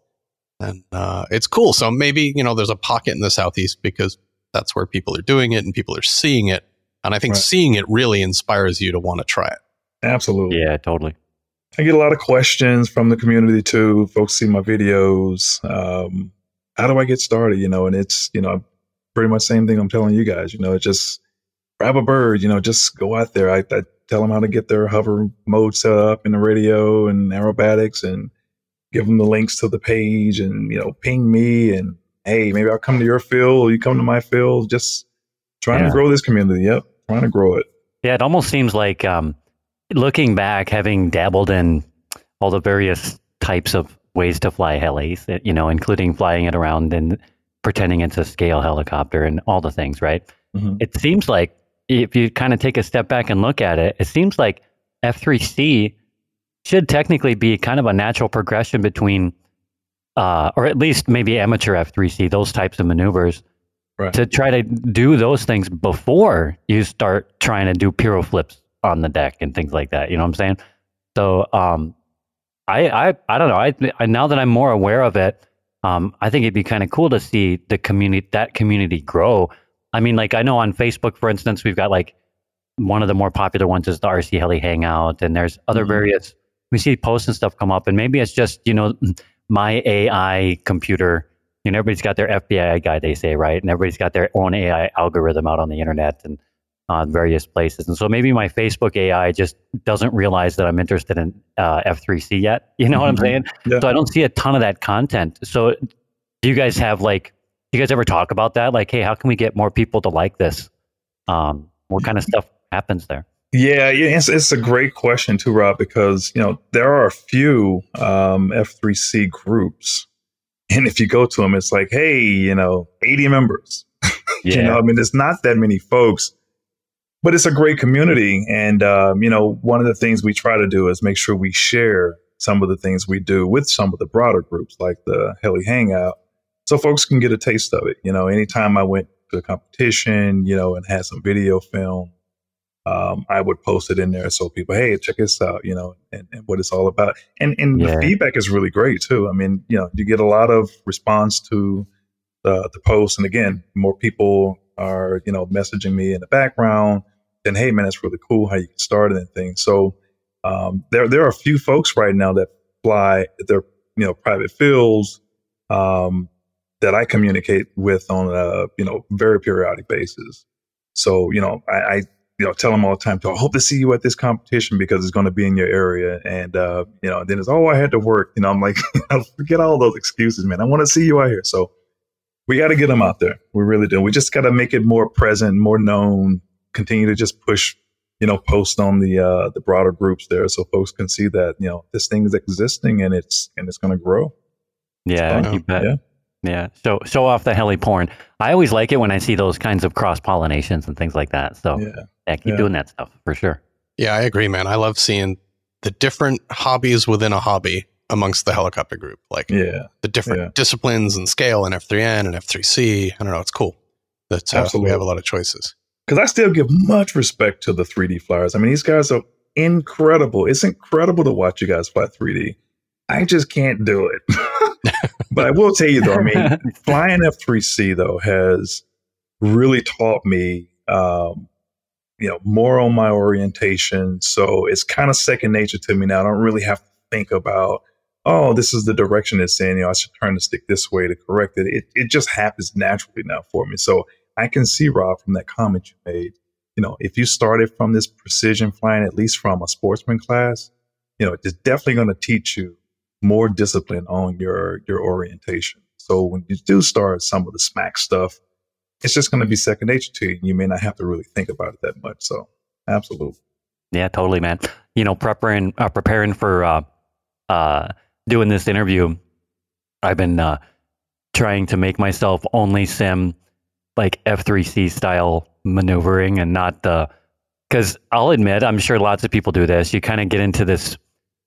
And uh, it's cool. So maybe, you know, there's a pocket in the Southeast because that's where people are doing it and people are seeing it. And I think Right. seeing it really inspires you to want to try it. Absolutely. Yeah, totally. I get a lot of questions from the community too. Folks see my videos. Um, how do I get started? You know, and it's you know pretty much same thing I'm telling you guys. You know, just grab a bird. You know, just go out there. I, I tell them how to get their hover mode set up in the radio and aerobatics, and give them the links to the page, and you know, ping me and hey, maybe I'll come to your field. or You come to my field. Just trying Yeah. to grow this community. Yep, trying to grow it. Yeah, it almost seems like um, looking back, having dabbled in all the various types of ways to fly helis, eh, you know, including flying it around and pretending it's a scale helicopter and all the things, right? Mhm. It seems like if you kind of take a step back and look at it, it seems like F3C should technically be kind of a natural progression between, uh, or at least maybe amateur F3C, those types of maneuvers Right. to try to do those things before you start trying to do pyro flips on the deck and things like that. You know what I'm saying? So, um, I, I, I don't know. I, I now that I'm more aware of it, um, I think it'd be kind of cool to see the community, that community grow. I mean, like I know on Facebook, for instance, we've got like one of the more popular ones is the RC Heli Hangout, and there's other Mhm. various. We see posts and stuff come up, and maybe it's just you know (clears throat) my AI computer. You know, everybody's got their FBI guy, they say, right? And everybody's got their own AI algorithm out on the internet and on various places. And so maybe my Facebook AI just doesn't realize that I'm interested in uh, F3C yet. (laughs) You know what I'm Mhm. saying? Yeah. So I don't see a ton of that content. So do you guys have like, you guys ever talk about that? Like, hey, how can we get more people to like this? Um, what kind of stuff happens there? Yeah, yeah, it's, it's a great question too, Rob, because you know there are a few um, F3C groups, and if you go to them, it's like, hey, you know, 80 members. (laughs) You know, I mean, there's not that many folks, but it's a great community, and um, you know, one of the things we try to do is make sure we share some of the things we do with some of the broader groups, like the Heli Hangout, so folks can get a taste of it. You know, anytime I went to a competition, you know, and had some video film um, I would post it in there so people, hey, check this out, you know, and, and what it's all about. And and Yeah. the feedback is really great too. I mean, you know, you get a lot of response to the the post, and again, more people are you know messaging me in the background. Then, hey, man, that's really cool how you get started and things. So um, there there are a few folks right now that fly their you know private fields um, that I communicate with on a you know very periodic basis. So you know, I, I you know tell them all the time. I hope to see you at this competition because it's going to be in your area. And uh, you know, then it's oh, I had to work. You know, I'm like, (laughs) forget all those excuses, man. I want to see you out here. So we got to get them out there. We really do. We just got to make it more present, more known. Continue to just push. You know, post on the uh, the broader groups there, so folks can see that you know this thing is existing and it's and it's going to grow. Yeah, you bet. Yeah. Yeah. So show off the heli porn. I always like it when I see those kinds of cross pollinations and things like that. So yeah, Yeah. keep Yeah. doing that stuff for sure. Yeah, I agree, man. I love seeing the different hobbies within a hobby amongst the helicopter group, like Yeah. the different Yeah. disciplines and scale and F3N and F3C. I don't know. It's cool That's uh, we Absolutely. have a lot of choices. because I still give much respect to the 3D flyers. I mean, these guys are incredible. It's incredible to watch you guys fly 3D. I just can't do it. (laughs) but I will tell you though, I mean, (laughs) flying F3C though has really taught me, um, you know, more on my orientation. So it's kind of second nature to me now. I don't really have to think about, oh, this is the direction it's in. You know, I should turn the stick this way to correct it. It, it just happens naturally now for me. So I can see, Rob, from that comment you made, you know, if you started from this precision flying, at least from a sportsman class, you know, it's definitely going to teach you more discipline on your your orientation. So when you do start some of the smack stuff, it's just going to be second nature to you. You may not have to really think about it that much. So absolutely. Yeah, totally, man. You know, preparing uh, preparing for uh, uh, doing this interview, I've been uh, trying to make myself only sim like F3C style maneuvering and not the. Because I'll admit, I'm sure lots of people do this. You kind of get into this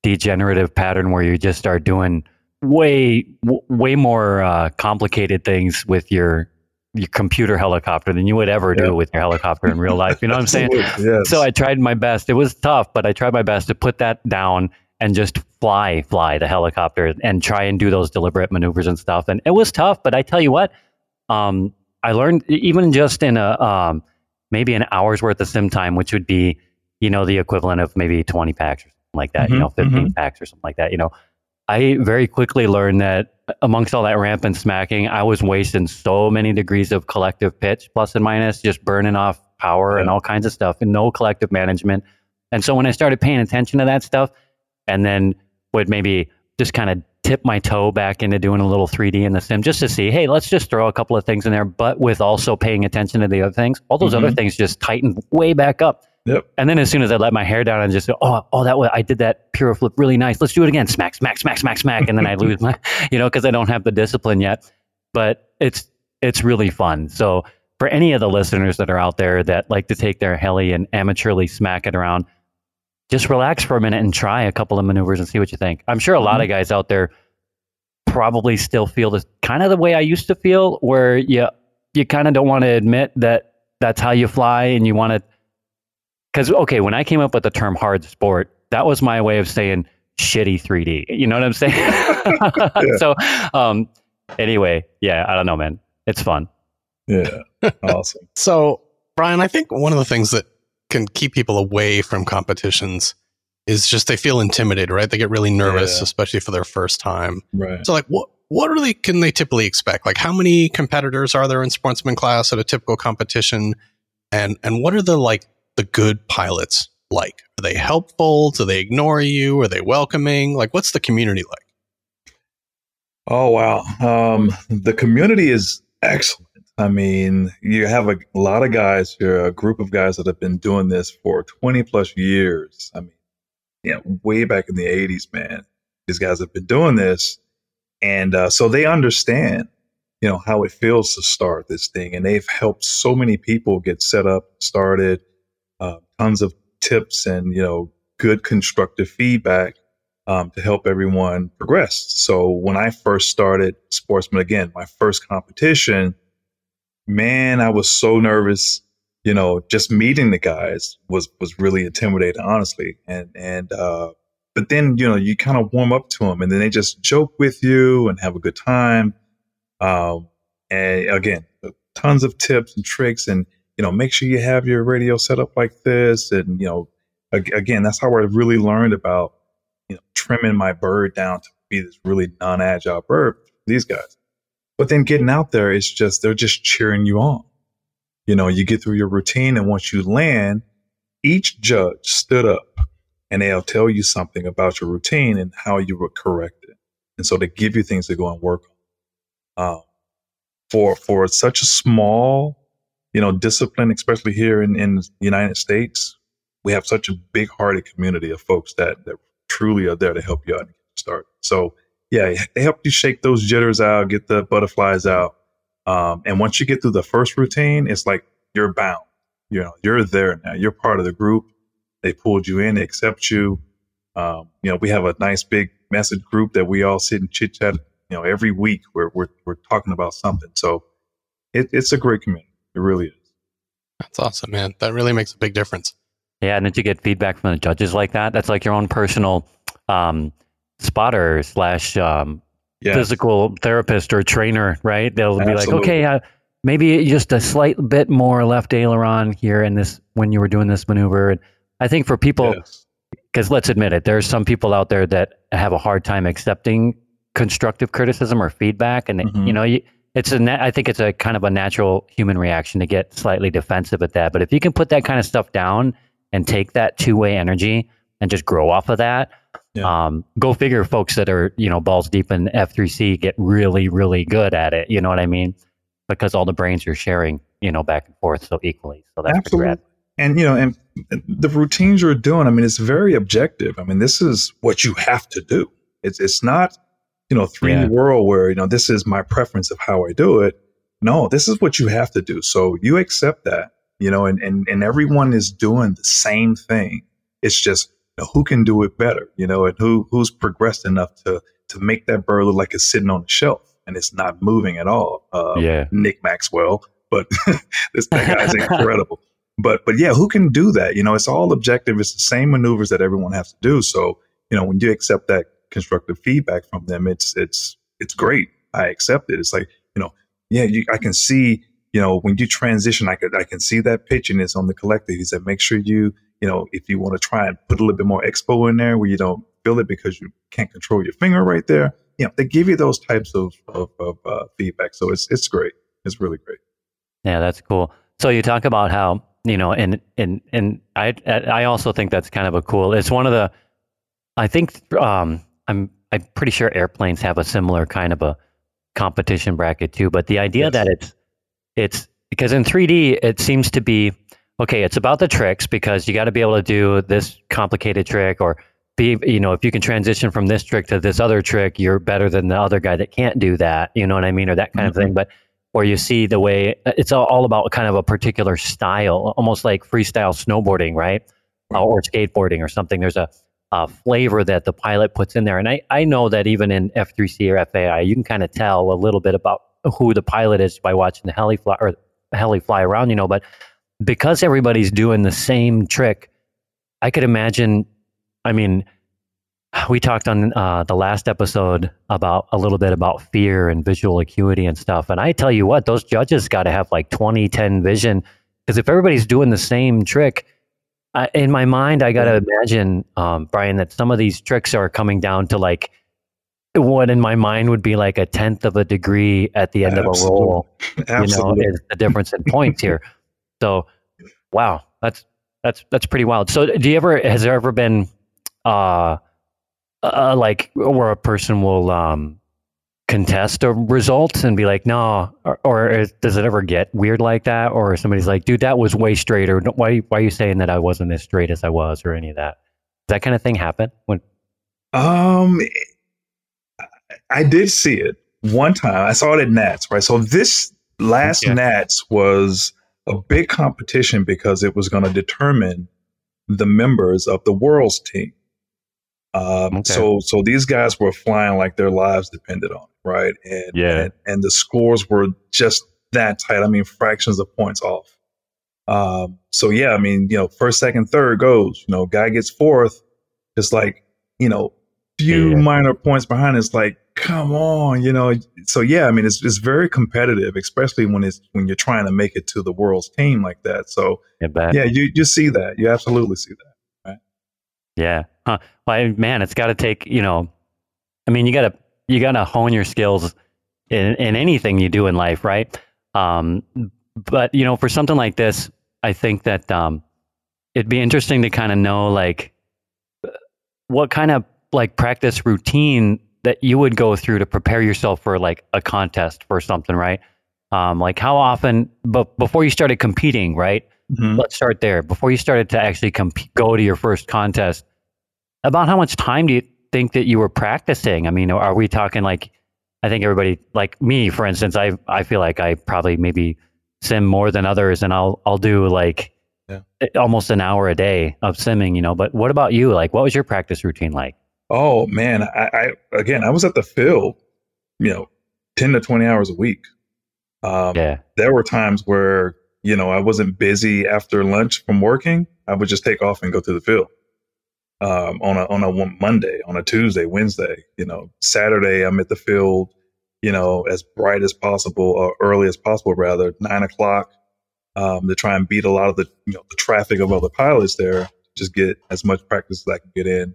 degenerative pattern where you just start doing way w- way more uh, complicated things with your your computer helicopter than you would ever do with your helicopter in real life. You know what I'm (laughs) saying? Yes. So I tried my best. It was tough, but I tried my best to put that down and just fly, fly the helicopter and try and do those deliberate maneuvers and stuff. And it was tough, but I tell you what, um, I learned even just in a um, maybe an hour's worth of sim time, which would be you know the equivalent of maybe 20 packs. Like that, you Mhm, know, 15 packs or something like that, you know. I very quickly learned that amongst all that rampant smacking, I was wasting so many degrees of collective pitch, plus and minus, just burning off power and all kinds of stuff and no collective management. And so when I started paying attention to that stuff and then would maybe just kind of tip my toe back into doing a little 3D in the sim just to see, hey, let's just throw a couple of things in there, but with also paying attention to the other things. All those other Mhm. things just tightened way back up. Yep. And then as soon as I let my hair down and just go, oh, oh, that was, I did that pure flip really nice. Let's do it again. Smack, smack, smack, smack, smack. And then I lose my, (laughs) you know, because I don't have the discipline yet. But it's it's really fun. So for any of the listeners that are out there that like to take their heli and amateurly smack it around, just relax for a minute and try a couple of maneuvers and see what you think. I'm sure a lot of mm-hmm. guys out there probably still feel this kind of the way I used to feel, where you you kind of don't want to admit that that's how you fly and you want to. Because okay, when I came up with the term hard sport, that was my way of saying shitty 3D. You know what I'm saying? (laughs) So, um, anyway, yeah, I don't know, man. It's fun. Yeah. Awesome. (laughs) So, Brian, I think one of the things that can keep people away from competitions is just they feel intimidated, right? They get really nervous, Yeah. especially for their first time. Right. So, like, what what really can they typically expect? Like, how many competitors are there in sportsman class at a typical competition? And and what are the like the good pilots like? Are they helpful? Do they ignore you? Are they welcoming? Like, what's the community like? Oh wow. Um, the community is excellent. I mean, you have a lot of guys here, a group of guys that have been doing this for 20 plus years. I mean, you know, way back in the 80s, man. These guys have been doing this. And uh, so they understand, you know, how it feels to start this thing. And they've helped so many people get set up, started, tons of tips and, you know, good constructive feedback um, to help everyone progress. So when I first started Sportsman again, my first competition, man, I was so nervous. You know, just meeting the guys was was really intimidating, honestly. And and uh, but then you know you kind of warm up to them, and then they just joke with you and have a good time. Um, and again, tons of tips and tricks, and you know, make sure you have your radio set up like this, and you know, ag- again, that's how I really learned about you know, trimming my bird down to be this really non-agile bird for these guys. But then getting out there, it's just they're just cheering you on. You know, you get through your routine, and once you land, each judge stood up and they'll tell you something about your routine and how you would correct it. And so they give you things to go and work on. Um, for for such a small, you know, discipline, especially here in, in the United States, we have such a big-hearted community of folks that that truly are there to help you out and started. So yeah, they help you shake those jitters out, get the butterflies out. Um, and once you get through the first routine, it's like you're bound. You know, you're there now. You're part of the group. They pulled you in, they accept you. Um, you know, we have a nice big message group that we all sit and chit chat. You know, every week we're we're we're talking about something. So it, it's a great community. It really is. That's awesome, man. That really makes a big difference. Yeah, and then you get feedback from the judges like that, that's like your own personal um, spotter slash um, Yeah. physical therapist or trainer, right? They'll be like, okay, uh, maybe just a slight bit more left aileron here in this when you were doing this maneuver. And I think for people, Yes. because let's admit it, there's some people out there that have a hard time accepting constructive criticism or feedback, and Mhm. you know, you, it's a. Na- I think it's a kind of a natural human reaction to get slightly defensive at that. But if you can put that kind of stuff down and take that two way energy and just grow off of that, Yeah. um, go figure. Folks that are you know balls deep in F three C get really really good at it. You know what I mean? Because all the brains are sharing, you know, back and forth so equally. So that's. Absolutely. And you know, and the routines you're doing, I mean, it's very objective. I mean, this is what you have to do. It's it's not, you know, 3D Yeah. world where, you know, this is my preference of how I do it. No, this is what you have to do. So you accept that, you know, and and, and everyone is doing the same thing. It's just you know, who can do it better, you know, and who who's progressed enough to to make that bird look like it's sitting on the shelf and it's not moving at all. Uh, Yeah. Nick Maxwell, but (laughs) this guy's (laughs) incredible. But but yeah, who can do that? You know, it's all objective. It's the same maneuvers that everyone has to do. So you know, when you accept that constructive feedback from them, it's it's it's great. I accept it. It's like you know, yeah, you, I can see you know, when you transition, I could I can see that pitchiness on the collective. He said, make sure you, you know, if you want to try and put a little bit more expo in there where you don't feel it because you can't control your finger right there. You know, they give you those types of of, of uh, feedback. So it's it's great. It's really great. Yeah, that's cool. So you talk about how you know, and and and I I also think that's kind of a cool. It's one of the, I think um, I'm I'm pretty sure airplanes have a similar kind of a competition bracket too. But the idea Yes. that it's it's because in 3D it seems to be okay. It's about the tricks because you got to be able to do this complicated trick or be you know if you can transition from this trick to this other trick, you're better than the other guy that can't do that. You know what I mean, or that kind of thing. But or you see the way it's all, about kind of a particular style, almost like freestyle snowboarding, right? Uh, or skateboarding or something. There's a, a flavor that the pilot puts in there. And I, I know that even in F3C or FAI, you can kind of tell a little bit about who the pilot is by watching the heli fly or heli fly around, you know, but because everybody's doing the same trick, I could imagine, I mean, we talked on uh, the last episode about a little bit about fear and visual acuity and stuff. And I tell you what, those judges got to have like 20, 10 vision. Because if everybody's doing the same trick, I, in my mind, I got to imagine, um, Brian, that some of these tricks are coming down to like what in my mind would be like a tenth of a degree at the end of a Absolutely. roll. You know, Absolutely. is the difference in points here. (laughs) So, wow, that's that's that's pretty wild. So, do you ever has there ever been uh, uh like where a person will um contest a result and be like, no, or, or is, does it ever get weird like that, or somebody's like, dude, that was way straighter. Why why are you saying that I wasn't as straight as I was, or any of that? Does that kind of thing happen when? Um, I- did see it one time. I saw it at Nats, right? So this last Yeah. Nats was a big competition because it was going to determine the members of the world's team. Um, Okay. So, so these guys were flying like their lives depended on it, right? And Yeah. and, and the scores were just that tight. I mean, fractions of points off. Um, so yeah, I mean, you know, first, second, third goes. You know, guy gets fourth. It's like you know, few Yeah. minor points behind. It's like, come on, you know. So yeah, I mean, it's it's very competitive, especially when it's when you're trying to make it to the world's team like that. So yeah, you you see that. You absolutely see that. Right? Yeah. Huh. Well, I- man, it's got to take, you know, I mean, you got to, you got to hone your skills in, in anything you do in life, right? Um, but, you know, for something like this, I think that um, it'd be interesting to kind of know, like, what kind of like practice routine that you would go through to prepare yourself for like a contest for something, right? Um, like how often, but before you started competing, right? let's start there. Before you started to actually comp- go to your first contest, about how much time do you think that you were practicing? I mean, are we talking like? I think everybody, like me, for instance, I I feel like I probably maybe sim more than others, and I'll I'll do like Yeah. almost an hour a day of simming. You know, but what about you? Like, what was your practice routine like? Oh man, I, I again, I was at the field, you know, ten to twenty hours a week. Um, Yeah, There were times where you know I wasn't busy after lunch from working. I would just take off and go to the field um, on a on a Monday, on a Tuesday, Wednesday. You know, Saturday I'm at the field. You know, as bright as possible, or early as possible, rather nine o'clock, um, to try and beat a lot of the you know the traffic of other pilots there. Just get as much practice as I can get in.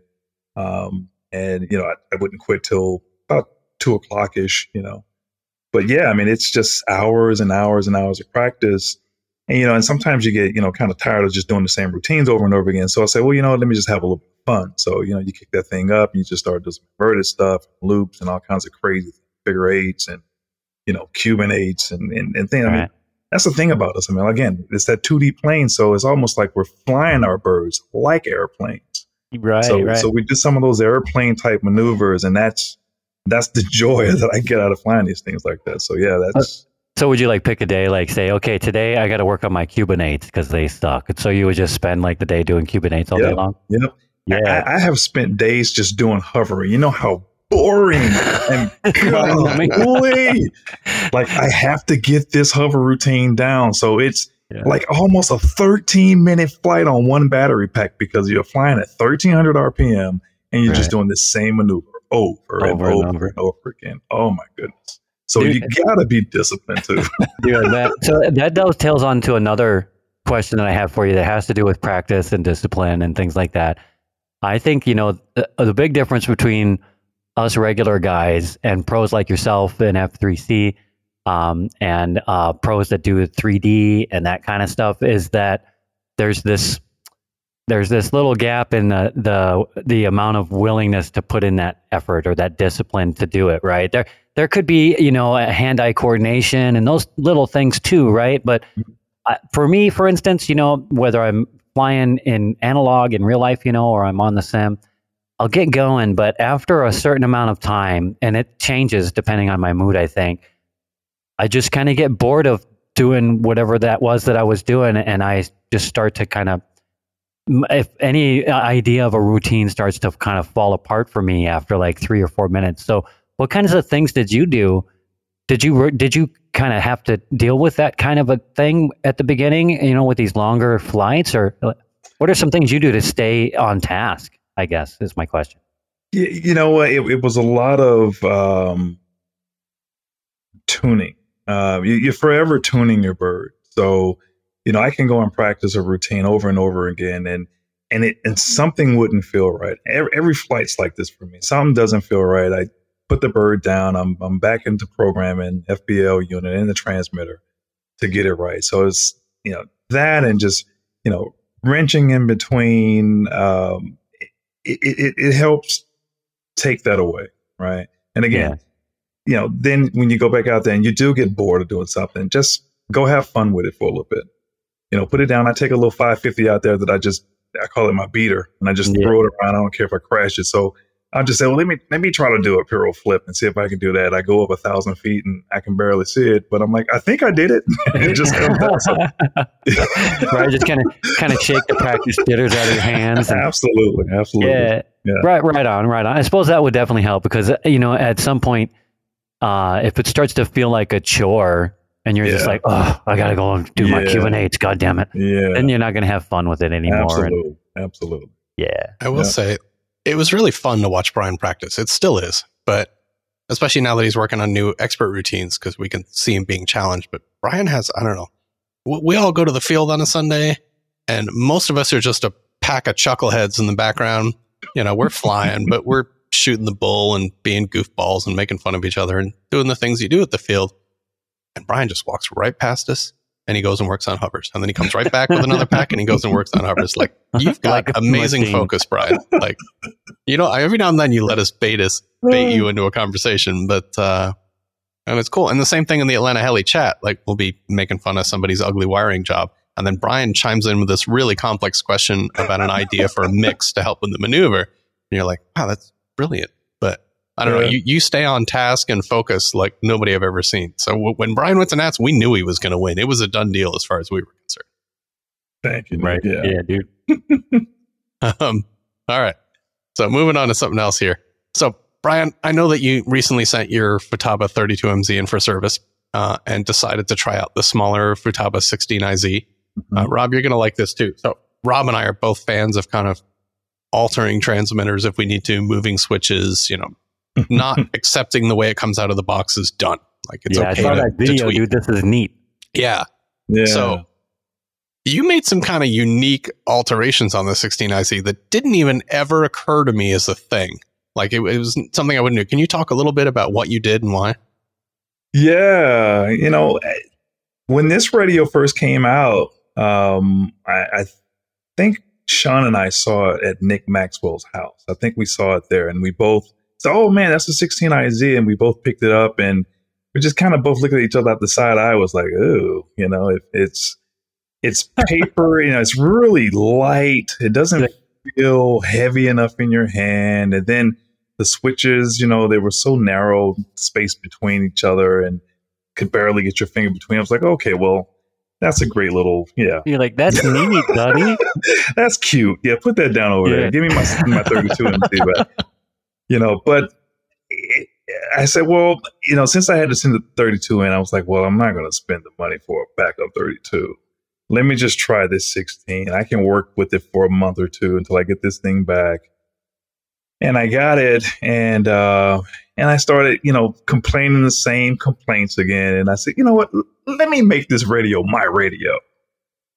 Um, and you know, I, I wouldn't quit till about two o'clock ish. You know, but yeah, I mean, it's just hours and hours and hours of practice. And you know, and sometimes you get you know kind of tired of just doing the same routines over and over again. So I say, well, you know, let me just have a little fun. So you know, you kick that thing up, and you just start doing some inverted stuff, loops, and all kinds of crazy figure eights, and you know, Cuban eights, and and, and things. I mean, Right. that's the thing about us. I mean, again, it's that 2D plane, so it's almost like we're flying our birds like airplanes. right, so, right. so we did some of those airplane type maneuvers, and that's that's the (laughs) joy that I get out of flying these things like that. So yeah, uh, that's So would you like pick a day, like say, okay, today I got to work on my Cuban eights because they suck. So you would just spend like the day doing Cuban eights all Yeah. day long. know, Yeah. I, I have spent days just doing hover. You know how boring and (laughs) golly, like I have to get this hover routine down. So it's Yeah. like almost a 13 minute flight on one battery pack because you're flying at 1300 RPM and you're just doing the same maneuver over, and Over and over. and over again. Oh my goodness. So Dude. you gotta be disciplined too. (laughs) Dude, that, so that dovetails on to another question that I have for you that has to do with practice and discipline and things like that. I think, you know, the, the big difference between us regular guys and pros like yourself in F3C um, and uh, pros that do 3D and that kind of stuff is that there's this there's this little gap in the the the amount of willingness to put in that effort or that discipline to do it right? There there could be you know a hand-eye coordination and those little things too right? But uh, for me for instance you know whether i'm flying in analog in real life you know or i'm on the sim i'll get going but after a certain amount of time and it changes depending on my mood i think i just kind of get bored of doing whatever that was that i was doing and i just start to kind of if any uh, idea of a routine starts to kind of fall apart for me after like three or four minutes. So, what kinds of things did you do? Did you did you kind of have to deal with that kind of a thing at the beginning? You know, with these longer flights, or uh, what are some things you do to stay on task? I guess is my question. you, you know? It, it was a lot of um, tuning. Uh, you, you're forever tuning your bird. So, you know, I can go and practice a routine over and over again, and and it and something wouldn't feel right. Every, every flight's like this for me. Something doesn't feel right. I put the bird down. I'm I'm back into programming FBL unit in the transmitter to get it right. So it's you know that and just you know wrenching in between. Um, it, it, it helps take that away, right? And again, you know, then when you go back out there and you do get bored of doing something, just go have fun with it for a little bit. You know, put it down. I take a little 550 out there that I just I call it my beater, and I just Yeah. throw it around. I don't care if I crash it. So I'll just say, well, let me let me try to do a piro flip and see if I can do that. I go up a thousand feet and I can barely see it, but I'm like, I think I did it. (laughs) it just comes out. So, (laughs) (laughs) right, just kind of kind of shake the practice jitters out of your hands. And, absolutely, absolutely. yeah, Yeah. right, right on, right on. I suppose that would definitely help because uh, you know at some point, uh, if it starts to feel like a chore and you're just like, oh, I gotta go and do my Yeah. Cuban eights, god damn it, Yeah, then you're not gonna have fun with it anymore. And, absolutely, absolutely. yeah, I will Yeah. say it was really fun to watch Brian practice. It still is, but especially now that he's working on new expert routines because we can see him being challenged. But Brian has, I don't know, we we all go to the field on a Sunday, and most of us are just a pack of chuckleheads in the background. You know, we're flying, but we're shooting the bull and being goofballs and making fun of each other and doing the things you do at the field. And Brian just walks right past us and he goes and works on hovers. And then he comes right back with another pack and he goes and works on hovers. Like, (laughs) you've got Like amazing focus, Brian. Like, you know, every now and then you let us bait us, bait you into a conversation, but, uh, and it's cool. And the same thing in the Atlanta Heli chat. Like, we'll be making fun of somebody's ugly wiring job. And then Brian chimes in with this really complex question about an idea for a mix to help with the maneuver. And you're like, wow, that's brilliant. But I don't know. You, you stay on task and focus like nobody I've ever seen. So w- when Brian went to Nats, we knew he was going to win. It was a done deal as far as we were concerned. Thank you. Right, Yeah. yeah, dude. (laughs) Um, all right. So moving on to something else here. So Brian, I know that you recently sent your Futaba 32MZ in for service uh, and decided to try out the smaller Futaba 16IZ. Uh, Rob, you're going to like this too. So Rob and I are both fans of kind of altering transmitters if we need to, moving switches, you know, (laughs) not accepting the way it comes out of the box is done. Like it's yeah, okay I saw to, that to video, dude. This is neat. Yeah. Yeah. So you made some kind of unique alterations on the 16IZ that didn't even ever occur to me as a thing. Like it, it was something I wouldn't do. Can you talk a little bit about what you did and why? Yeah, you know, when this radio first came out, um, I, I think Sean and I saw it at Nick Maxwell's house. I think we saw it there, and we both said, "Oh man, that's a 16IZ," and we both picked it up, and we just kind of both looked at each other out the side eye. Was like, "Oh, you know, it, it's it's paper, you know, it's really light. It doesn't feel heavy enough in your hand, and then." the switches, you know, they were so narrow space between each other and could barely get your finger between. I was like, okay, well, that's a great little, yeah, You're like, that's (laughs) neat, buddy. that's cute. Yeah, put that down over Yeah. there. Give me my my 32 MZ back. (laughs) You know, but it, I said, well, you know, since I had to send the 32 in, I was like, well, I'm not going to spend the money for a backup 32. Let me just try this 16. I can work with it for a month or two until I get this thing back. and I got it, and uh, and I started, you know, complaining the same complaints again. And I said, you know what? Let me make this radio my radio.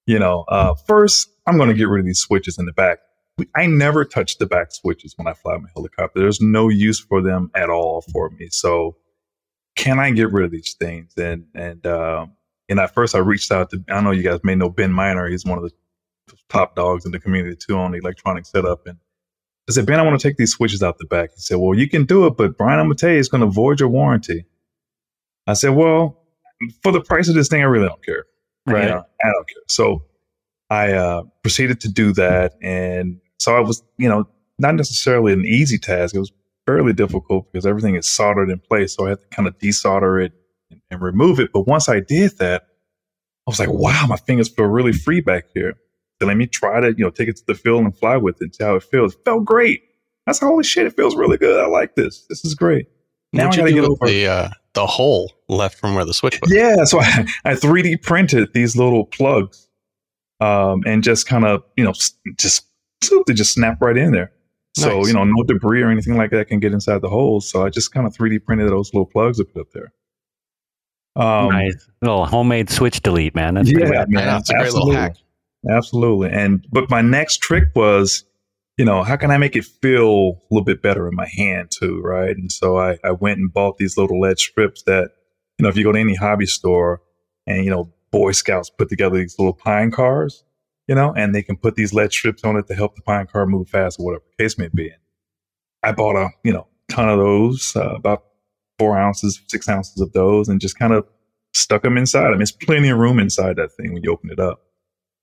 You know, uh, first I'm going to get rid of these switches in the back. I never touch the back switches when I fly my helicopter. There's no use for them at all for me. So can I get rid of these things? And and uh, and at first I reached out to I know you guys may know Ben Miner. He's one of the top dogs in the community too on the electronic setup. And I said, Ben, I want to take these switches out the back. He said, Well, you can do it, but Brian, tell you, it's gonna void your warranty. I said, Well, for the price of this thing, I really don't care. Right. Know, I don't care. So I uh, proceeded to do that, and so I was, you know, not necessarily an easy task. It was fairly difficult because everything is soldered in place. So I had to kind of desolder it and, and remove it. But once I did that, I was like, wow, my fingers feel really free back here. So let me try to, you know, take it to the field and fly with it and see how it feels. It felt great. I said, holy shit, it feels really good. I like this. This is great. Now What'd I gotta get over the uh, the hole left from where the switch was. yeah, so I, I 3D printed these little plugs, um, and just kind of you know just they just snap right in there. So Nice. you know no debris or anything like that can get inside the holes. So I just kind of 3D printed those little plugs to put up there. Um, nice little homemade switch delete, man. That's yeah, rad. man, Yeah, it's a great little hack. Absolutely. And but my next trick was, you know, how can I make it feel a little bit better in my hand too, right? And so I, I went and bought these little lead strips that, you know, if you go to any hobby store and, you know, Boy Scouts put together these little pine cars, you know, and they can put these lead strips on it to help the pine car move fast or whatever the case may be. I bought a, you know, ton of those, uh, about four ounces, six ounces of those, and just kind of stuck them inside. I mean, there's plenty of room inside that thing when you open it up.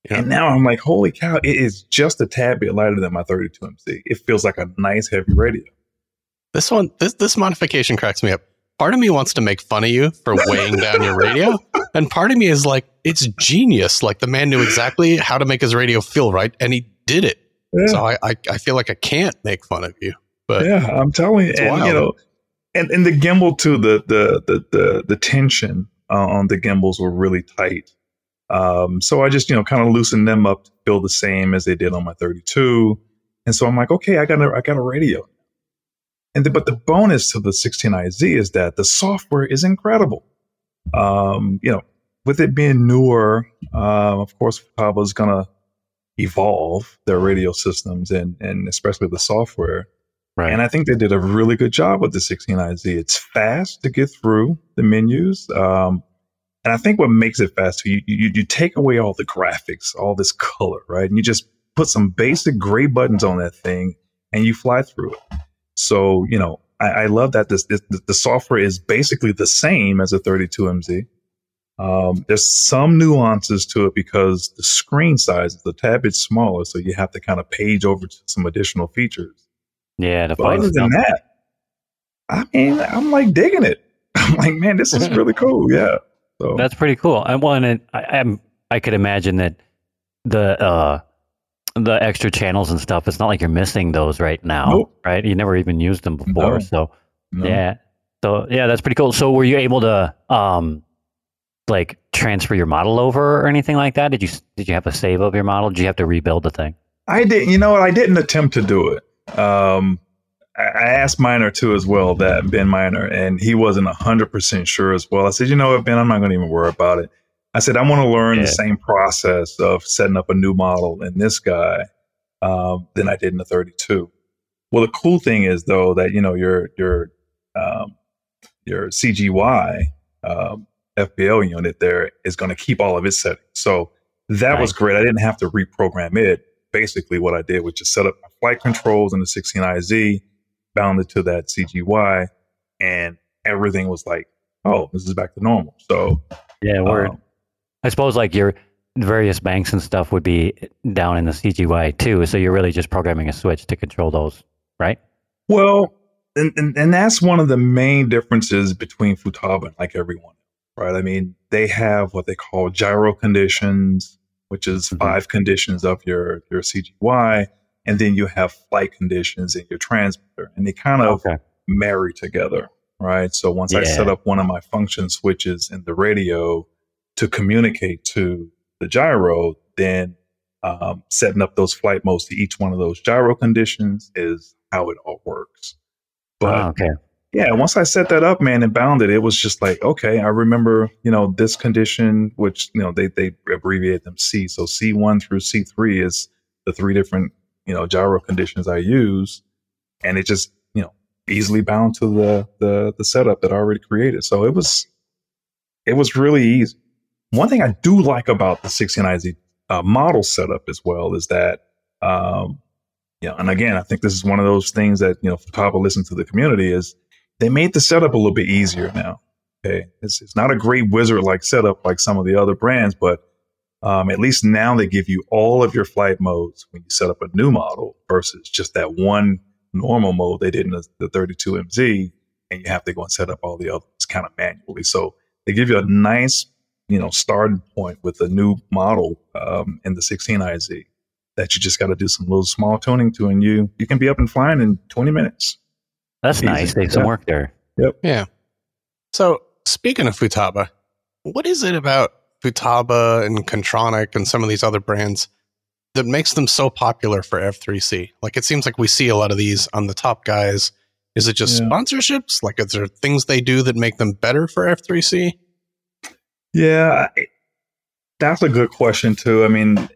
Yeah. And now I'm like, holy cow, it is just a tad bit lighter than my 32MZ. It feels like a nice heavy radio. This one, this this modification cracks me up. Part of me wants to make fun of you for weighing down your radio, and part of me is like, it's genius. Like the man knew exactly how to make his radio feel right, and he did it. Yeah, So I, I, I feel like I can't make fun of you. But yeah I'm telling you. And, wild. you know, and, and the gimbal too, the, the, the, the, the tension uh, on the gimbals were really tight. Um, so I just, you know, kind of loosened them up to feel the same as they did on my 32. And so I'm like, okay, I got a, I got a radio. And the, but the bonus to the 16IZ is that the software is incredible. Um, you know, with it being newer, um, of course, is going to evolve their radio systems and, and especially the software. Right. And I think they did a really good job with the 16IZ. It's fast to get through the menus. Um, and I think what makes it fast, you, you, you take away all the graphics, all this color, right? And you just put some basic gray buttons on that thing and you fly through it. So, you know, I, I love that this, this, the software is basically the same as a 32MZ. Um, there's some nuances to it because the screen size is a tad bit smaller. So you have to kind of page over to some additional features. yeah, the But other than that, I mean, I'm like digging it. (laughs) I'm like, man, this is (laughs) really cool. Yeah. So That's pretty cool. I and I, I'm I could imagine that the uh the extra channels and stuff. It's not like you're missing those right now, Nope. right? You never even used them before, No. so no. yeah. So yeah, that's pretty cool. So were you able to um like transfer your model over or anything like that? Did you did you have a save of your model? Did you have to rebuild the thing? I did. You know what? I didn't attempt to do it. Um, I, asked Miner too as well. That Ben Miner, and he wasn't hundred percent sure as well. I said, you know what, Ben, I'm not going to even worry about it. I said, I want to learn the same process of setting up a new model in this guy um, than I did in the 32. Well, the cool thing is though that you know your your um, your CGY um, FBL unit there is going to keep all of its settings. So that was great. I didn't have to reprogram it. Basically, what I did was just set up my flight controls in the 16IZ, bound it to that CGY, and everything was like, oh, this is back to normal. So, Yeah, word. um, I suppose like your various banks and stuff would be down in the CGY too. So you're really just programming a switch to control those, right? Well, and, and, and that's one of the main differences between Futaba and like everyone, right? I mean, they have what they call gyro conditions, which is Mhm. five conditions of your, your CGY. And then you have flight conditions in your transmitter. And they kind of Okay. marry together, right? So once I set up one of my function switches in the radio to communicate to the gyro, then um, setting up those flight modes to each one of those gyro conditions is how it all works. But Oh, okay. yeah, once I set that up, man, and bound it, it was just like, okay, I remember, you know, this condition, which, you know, they, they abbreviate them C. So C1 through C3 is the three different, you know, gyro conditions I use. And it just, you know, easily bound to the, the, the setup that I already created. So it was, it was really easy. One thing I do like about the 16IZ uh, model setup as well is that, um, you know, and again, I think this is one of those things that, you know, Futaba listens to the community is they made the setup a little bit easier now. Okay. It's, it's not a great wizard like setup like some of the other brands, but um, at least now they give you all of your flight modes when you set up a new model versus just that one normal mode they did in the, the 32MZ. And you have to go and set up all the others kind of manually. So they give you a nice, you know, starting point with a new model um, in the 16IZ that you just got to do some little small tuning to, and you you can be up and flying in 20 minutes. That's Easy. nice. Save some Yeah. work there. Yep. Yeah. So speaking of Futaba, what is it about Futaba and Kontronik and some of these other brands that makes them so popular for F3C? Like it seems like we see a lot of these on the top guys. Is it just Yeah. sponsorships? Like is there things they do that make them better for F3C? Yeah, that's a good question too. I mean,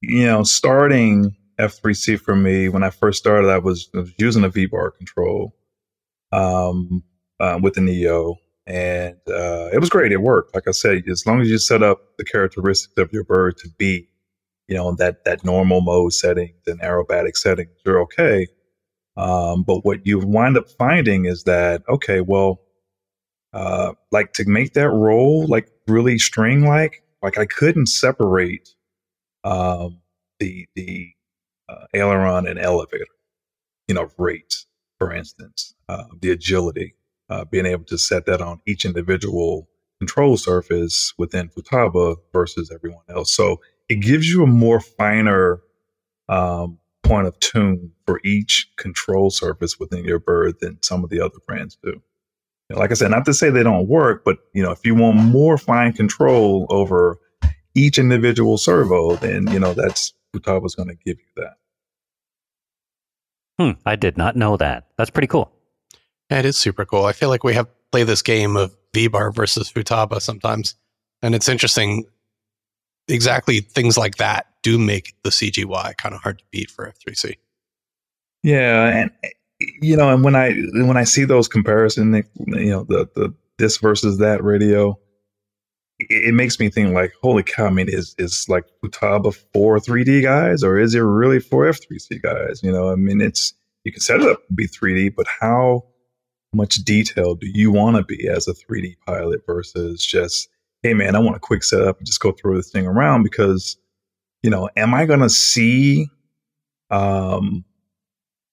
you know, starting F3C for me when I first started, I was, I was using a V bar control um, uh, with an EO, and uh, it was great. It worked. Like I said, as long as you set up the characteristics of your bird to be, you know, that that normal mode settings and aerobatic settings, you're okay. Um, but what you wind up finding is that okay, well, uh, like to make that roll like really string like, like I couldn't separate um, the the uh, aileron and elevator, you know, rate, for instance, uh, the agility, uh, being able to set that on each individual control surface within Futaba versus everyone else. So it gives you a more finer um, point of tune for each control surface within your bird than some of the other brands do. You know, like I said, not to say they don't work, but you know, if you want more fine control over each individual servo, then you know that's Futaba's going to give you that. Hmm, I did not know that. That's pretty cool. Yeah, it is super cool. I feel like we have play this game of V-Bar versus Futaba sometimes. And it's interesting. Exactly things like that do make the CGY kind of hard to beat for F3C. Yeah, and you know, and when I when I see those comparison, you know, the the this versus that radio, it, it makes me think like, holy cow! I mean, is is like Futaba for 3D guys, or is it really for F3C guys? You know, I mean, it's you can set it up to be 3D, but how much detail do you want to be as a 3D pilot versus just, hey man, I want a quick setup and just go throw this thing around because, you know, am I gonna see um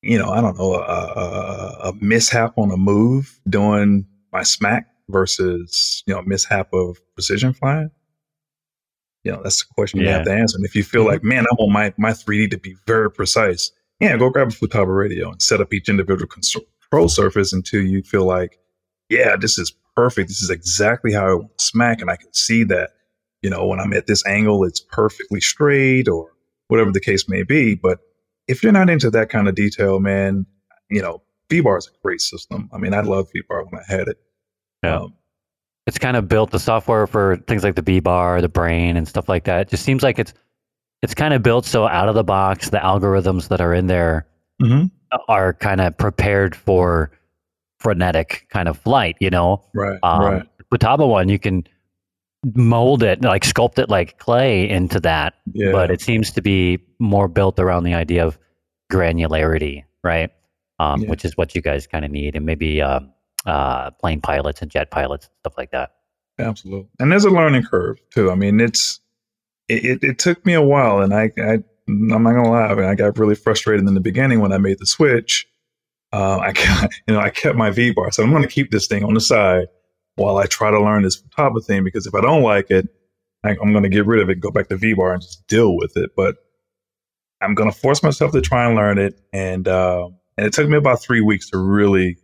you know, I don't know, a, a, a mishap on a move doing my smack versus, you know, mishap of precision flying? You know, that's the question you have to answer. And if you feel mm-hmm. like, man, I want my, my 3D to be very precise, yeah, go grab a Futaba radio and set up each individual control surface until you feel like, yeah, this is perfect. This is exactly how I want to smack. And I can see that, you know, when I'm at this angle, it's perfectly straight or whatever the case may be. But if you're not into that kind of detail, man, you know, V-Bar is a great system. I mean, I love V-Bar when I had it. Yeah. Um, It's kind of built the software for things like the V bar, the brain, and stuff like that. It just seems like it's it's kind of built so out of the box. The algorithms that are in there mhm. are kind of prepared for frenetic kind of flight. You know, Right, um, right. Futaba one you can mold it like sculpt it like clay into that Yeah. but it seems to be more built around the idea of granularity right um, Yeah. which is what you guys kind of need and maybe uh, uh, plane pilots and jet pilots and stuff like that Absolutely. And there's a learning curve too. I mean, it's it, it, it took me a while, and I, I I'm not gonna lie, I, mean, I got really frustrated in the beginning when I made the switch. Uh, I (laughs) got, you know I kept my V bar, so I'm gonna keep this thing on the side while I try to learn this Futaba thing because if I don't like it, I, I'm gonna get rid of it, go back to V bar, and just deal with it. But I'm gonna force myself to try and learn it, and uh, and it took me about three weeks to really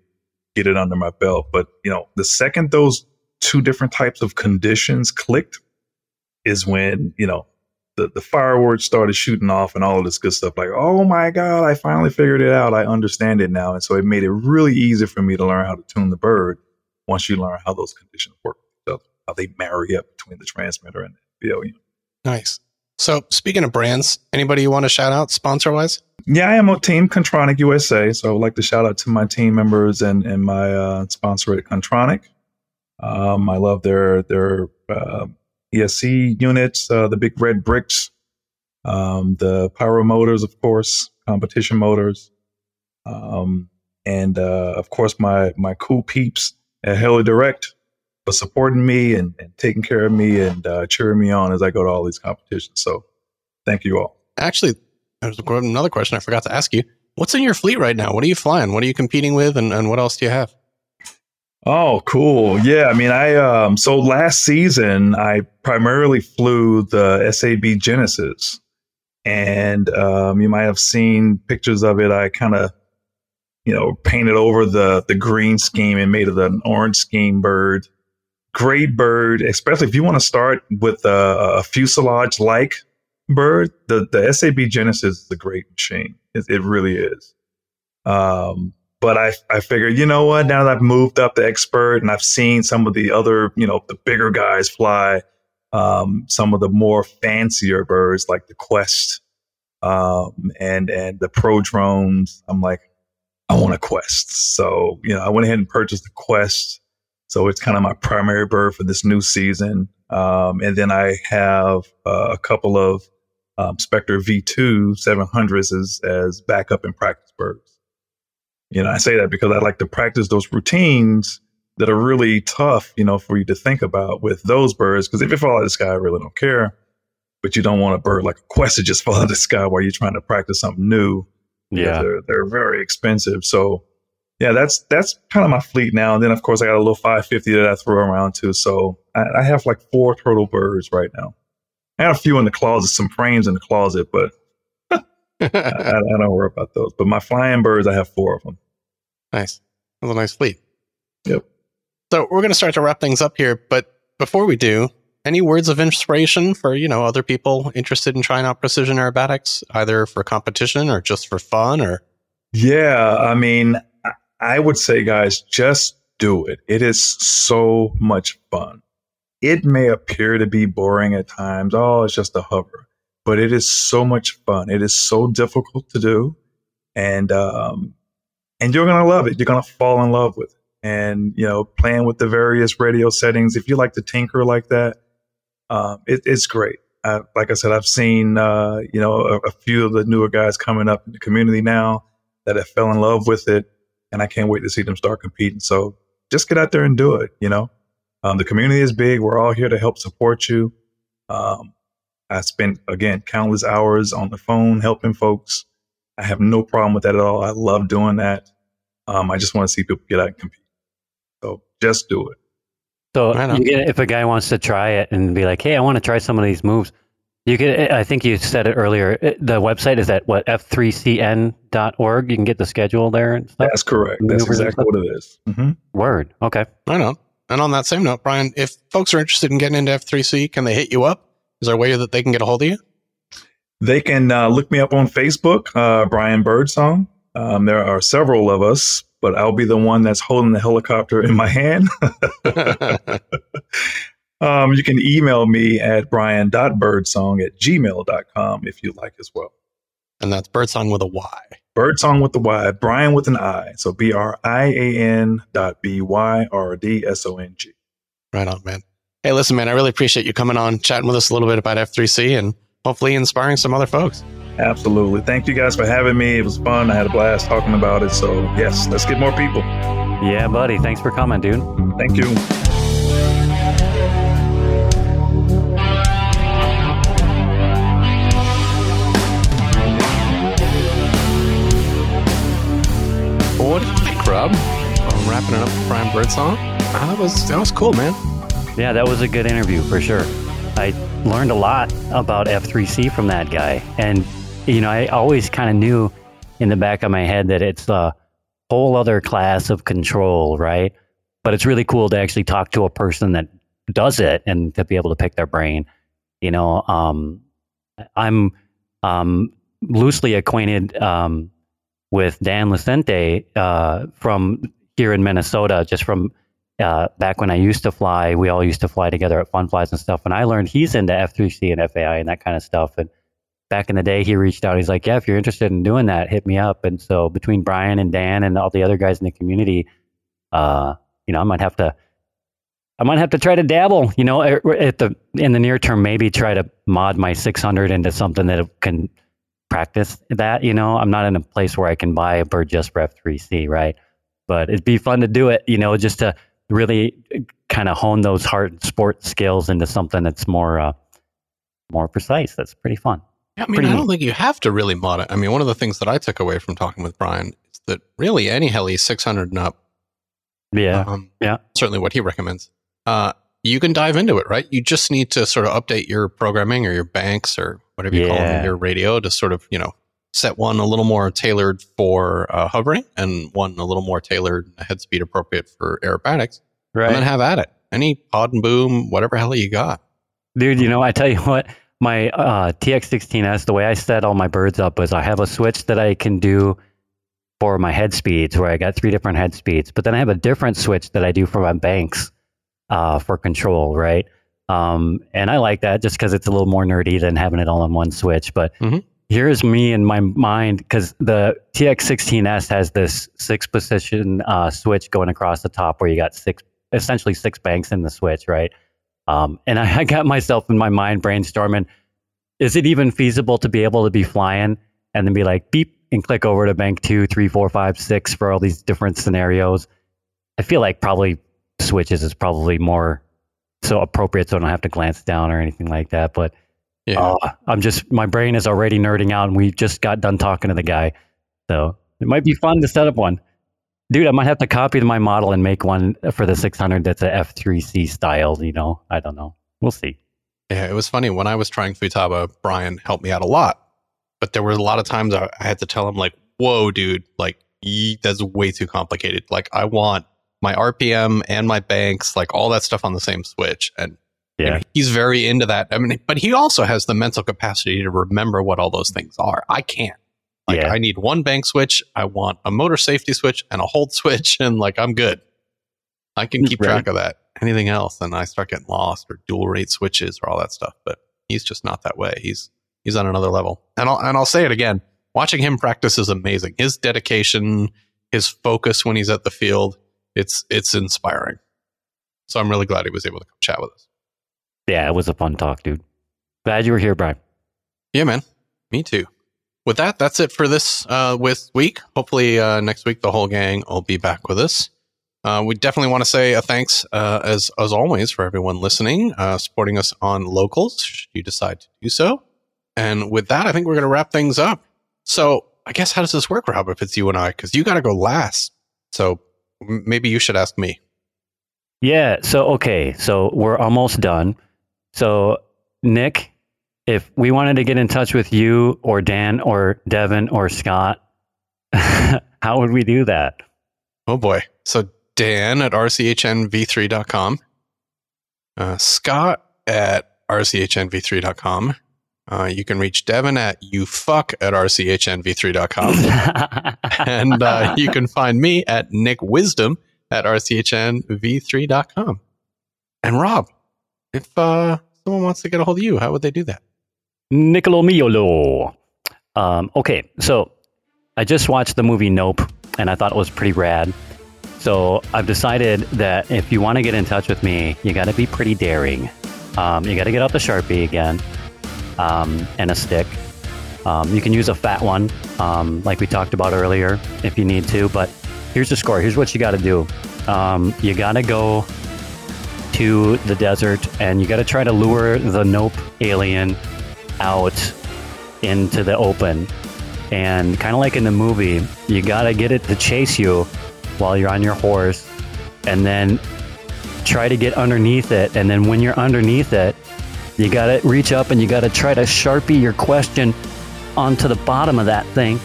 get it under my belt. But you know, the second those two different types of conditions clicked is when you know the, the fireworks started shooting off and all of this good stuff. Like, oh my God, I finally figured it out. I understand it now. And so it made it really easy for me to learn how to tune the bird once you learn how those conditions work, so how they marry up between the transmitter and the VO unit. Nice. So speaking of brands, anybody you want to shout out sponsor wise? Yeah, I am on Team Kontronik USA. So I would like to shout out to my team members and, and my uh, sponsor at Kontronik. Um, I love their their uh, ESC units, uh, the big red bricks, um, the pyro motors, of course, competition motors, um, and uh, of course my my cool peeps Heli Direct for supporting me and, and taking care of me and uh, cheering me on as I go to all these competitions. So thank you all. Actually, there's another question I forgot to ask you. What's in your fleet right now? What are you flying? What are you competing with? And, and what else do you have? Oh, cool. Yeah. I mean, I, um, so last season, I primarily flew the SAB Genesis. And um, you might have seen pictures of it. I kind of, you know, painted over the the green scheme and made it an orange scheme bird. Great bird, especially if you want to start with a, a fuselage like bird. The the SAB Genesis is a great machine. It, it really is. Um, but I, I figured, you know what? Now that I've moved up to expert and I've seen some of the other, you know, the bigger guys fly, um, some of the more fancier birds like the Quest um, and and the Pro drones. I'm like, I want a Quest. So you know, I went ahead and purchased the Quest. So it's kind of my primary bird for this new season. Um, and then I have uh, a couple of um, Specter V2 700s as, as backup and practice birds. You know, I say that because I like to practice those routines that are really tough, you know, for you to think about with those birds. Because if you fall out of the sky, I really don't care. But you don't want a bird like a quest to just (laughs) fall out of the sky while you're trying to practice something new. Yeah. They're, they're very expensive. So, yeah, that's that's kind of my fleet now. And then, of course, I got a little 550 that I throw around too. So I, I have like four turtle birds right now. I have a few in the closet, some frames in the closet, but (laughs) I, I, don't worry about those. But my flying birds, I have four of them. Nice. That's a nice fleet. Yep. So we're going to start to wrap things up here, but before we do, any words of inspiration for you know other people interested in trying out precision aerobatics, either for competition or just for fun, or Yeah, I mean, I- would say, guys, just do it. It is so much fun. It may appear to be boring at times. Oh, it's just a hover, but it is so much fun. It is so difficult to do, and um, and you're gonna love it. You're gonna fall in love with it. And you know, playing with the various radio settings. If you like to tinker like that, um, it, it's great. Uh, like I said, I've seen uh, you know a, a few of the newer guys coming up in the community now that have fell in love with it, and I can't wait to see them start competing. So just get out there and do it. You know, um, the community is big. We're all here to help support you. Um, I spent again countless hours on the phone helping folks. I have no problem with that at all. I love doing that. Um, I just want to see people get out and compete. So just do it. So Right get, if a guy wants to try it and be like, "Hey, I want to try some of these moves," you can. I think you said it earlier. uh, The website is at what f3cn.org. You can get the schedule there and stuff. That's correct. That's Maneuvers and exactly what it is. hmm Word. Okay. I know. And on that same note, Brian, if folks are interested in getting into F3C, can they hit you up? Is there a way that they can get a hold of you? They can uh, look me up on Facebook, uh, Brian Byrdsong. Um, there are several of us, but I'll be the one that's holding the helicopter in my hand. (laughs) (laughs) um, you can email me at brian.byrdsong at gmail.com if you'd like as well. and that's Byrdsong with a Y. Byrdsong with the Y, Brian with an I. So B R I A N dot B Y R D S O N G. Right on, man. Hey, listen, man, I really appreciate you coming on, chatting with us a little bit about F3C and hopefully inspiring some other folks. Absolutely. Thank you guys for having me. It was fun. I had a blast talking about it. So, yes, let's get more people. Yeah, buddy. Thanks for coming, dude. Thank you. What do you think, Rob? I'm wrapping it up with Brian Byrdsong. Ah, that was that was cool, man. Yeah, that was a good interview for sure. I learned a lot about F3C from that guy. And, you know, I always kind of knew in the back of my head that it's a whole other class of control, right? But it's really cool to actually talk to a person that does it and to be able to pick their brain. You know, um, I'm um, loosely acquainted um, with Dan Lucente uh, from here in Minnesota, just from uh, back when I used to fly. We all used to fly together at Fun Flies and stuff. And I learned he's into F3C and FAI and that kind of stuff. And back in the day, he reached out. He's like, "Yeah, if you're interested in doing that, hit me up." And so between Brian and Dan and all the other guys in the community, uh, you know, I might have to. I might have to try to dabble, you know, at at the in the near term, maybe try to mod my 600 into something that can practice that. You know, I'm not in a place where I can buy a bird just for F3C, right? But it'd be fun to do it, you know, just to really kind of hone those hard sport skills into something that's more uh, more precise. That's pretty fun. Yeah, I mean, Pretty I don't neat. think you have to really mod it. I mean, one of the things that I took away from talking with Brian is that really any heli 600 and up, Yeah, um, yeah. certainly what he recommends, uh, you can dive into it, right? You just need to sort of update your programming or your banks or whatever you call them your radio to sort of, you know, set one a little more tailored for uh, hovering and one a little more tailored head speed appropriate for aerobatics, right. and then have at it. Any pod and boom, whatever hell you got. Dude, you know, I tell you (laughs) what, my uh, TX16S, the way I set all my birds up is I have a switch that I can do for my head speeds, where I got three different head speeds, but then I have a different switch that I do for my banks uh, for control, right? Um, and I like that just because it's a little more nerdy than having it all on one switch. But Mhm. Here's me in my mind because the TX16S has this six position uh, switch going across the top where you got six, essentially six banks in the switch, right? Um, and I, (laughs) I got myself in my mind brainstorming: Is it even feasible to be able to be flying and then be like beep and click over to bank two, three, four, five, six for all these different scenarios? I feel like probably switches is probably more so appropriate, so I don't have to glance down or anything like that. But Yeah. uh, I'm just my brain is already nerding out, and we just got done talking to the guy, so it might be fun to set up one. Dude, I might have to copy my model and make one for the 600 that's a F3C style. You know, I don't know. We'll see. Yeah, it was funny when I was trying Futaba. Brian helped me out a lot, but there were a lot of times I, I had to tell him like, "Whoa, dude! Like, ye, that's way too complicated. Like, I want my RPM and my banks, like all that stuff on the same switch." And Yeah, he's very into that. I mean, but he also has the mental capacity to remember what all those things are. I can't. Like, Yeah. I need one bank switch. I want a motor safety switch and a hold (laughs) switch, and like I'm good. I can keep Right. track of that. Anything else, and I start getting lost or dual rate switches or all that stuff. But he's just not that way. He's he's on another level. And I'll and I'll say it again. Watching him practice is amazing. His dedication, his focus when he's at the field, it's it's inspiring. So I'm really glad he was able to come chat with us. Yeah, it was a fun talk, dude. Glad you were here, Brian. Yeah, man. Me too. With that, that's it for this uh, with week. Hopefully, uh, next week the whole gang will be back with us. Uh, we definitely want to say a thanks, uh, as as always, for everyone listening, uh, supporting us on locals. Should you decide to do so, and with that, I think we're going to wrap things up. So, I guess how does this work, Rob? If it's you and I, because you got to go last. So maybe you should ask me. Yeah. So okay. So we're almost done. So Nick, if we wanted to get in touch with you or Dan or Devin or Scott, (laughs) how would we do that? Oh boy. So Dan at rchnv3.com, uh, Scott at rchnv3.com. Uh, you can reach Devin at youfuck at rchnv3.com. (laughs) and uh, you can find me at Nick Wisdom at rchnv3.com. And Rob, if uh, someone wants to get a hold of you, how would they do that? Niccolo Miolo. Um, okay, so I just watched the movie Nope, and I thought it was pretty rad. So I've decided that if you want to get in touch with me, you got to be pretty daring. Um, you got to get out the sharpie again um, and a stick. Um, you can use a fat one, um, like we talked about earlier, if you need to. But here's the score. Here's what you got to do. Um, you got to go to the desert, and you got to try to lure the Nope alien out into the open. And kind of like in the movie, you got to get it to chase you while you're on your horse and then try to get underneath it. And then when you're underneath it, you got to reach up and you got to try to sharpie your question onto the bottom of that thing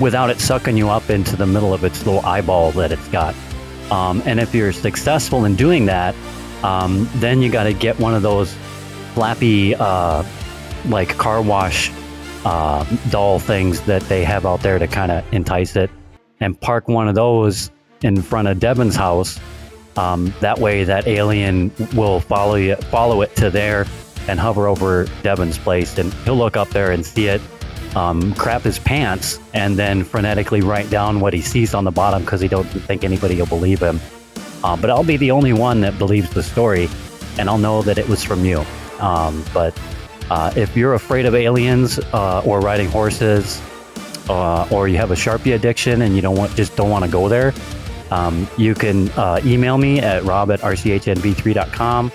without it sucking you up into the middle of its little eyeball that it's got. Um, and if you're successful in doing that, um, then you got to get one of those flappy uh, like car wash uh, doll things that they have out there to kind of entice it, and park one of those in front of Devin's house. Um, that way, that alien will follow you, follow it to there, and hover over Devin's place, and he'll look up there and see it, um, crap his pants, and then frenetically write down what he sees on the bottom because he don't think anybody will believe him. Uh, but I'll be the only one that believes the story, and I'll know that it was from you. Um, but uh, if you're afraid of aliens uh, or riding horses, uh, or you have a Sharpie addiction and you don't want just don't want to go there, um, you can uh, email me at rob at rchnv3.com.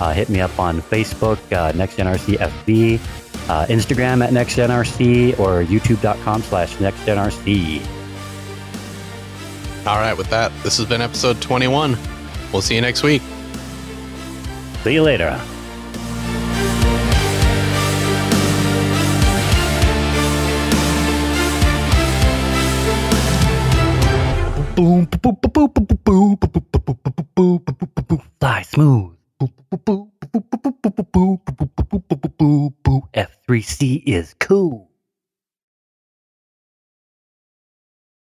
Uh, hit me up on Facebook, uh, NextGenRCFB, Instagram at NextGenRC, or YouTube.com slash NextGenRC. All right, with that, this has been episode 21. We'll see you next week. See you later. Fly smooth. F3C is cool.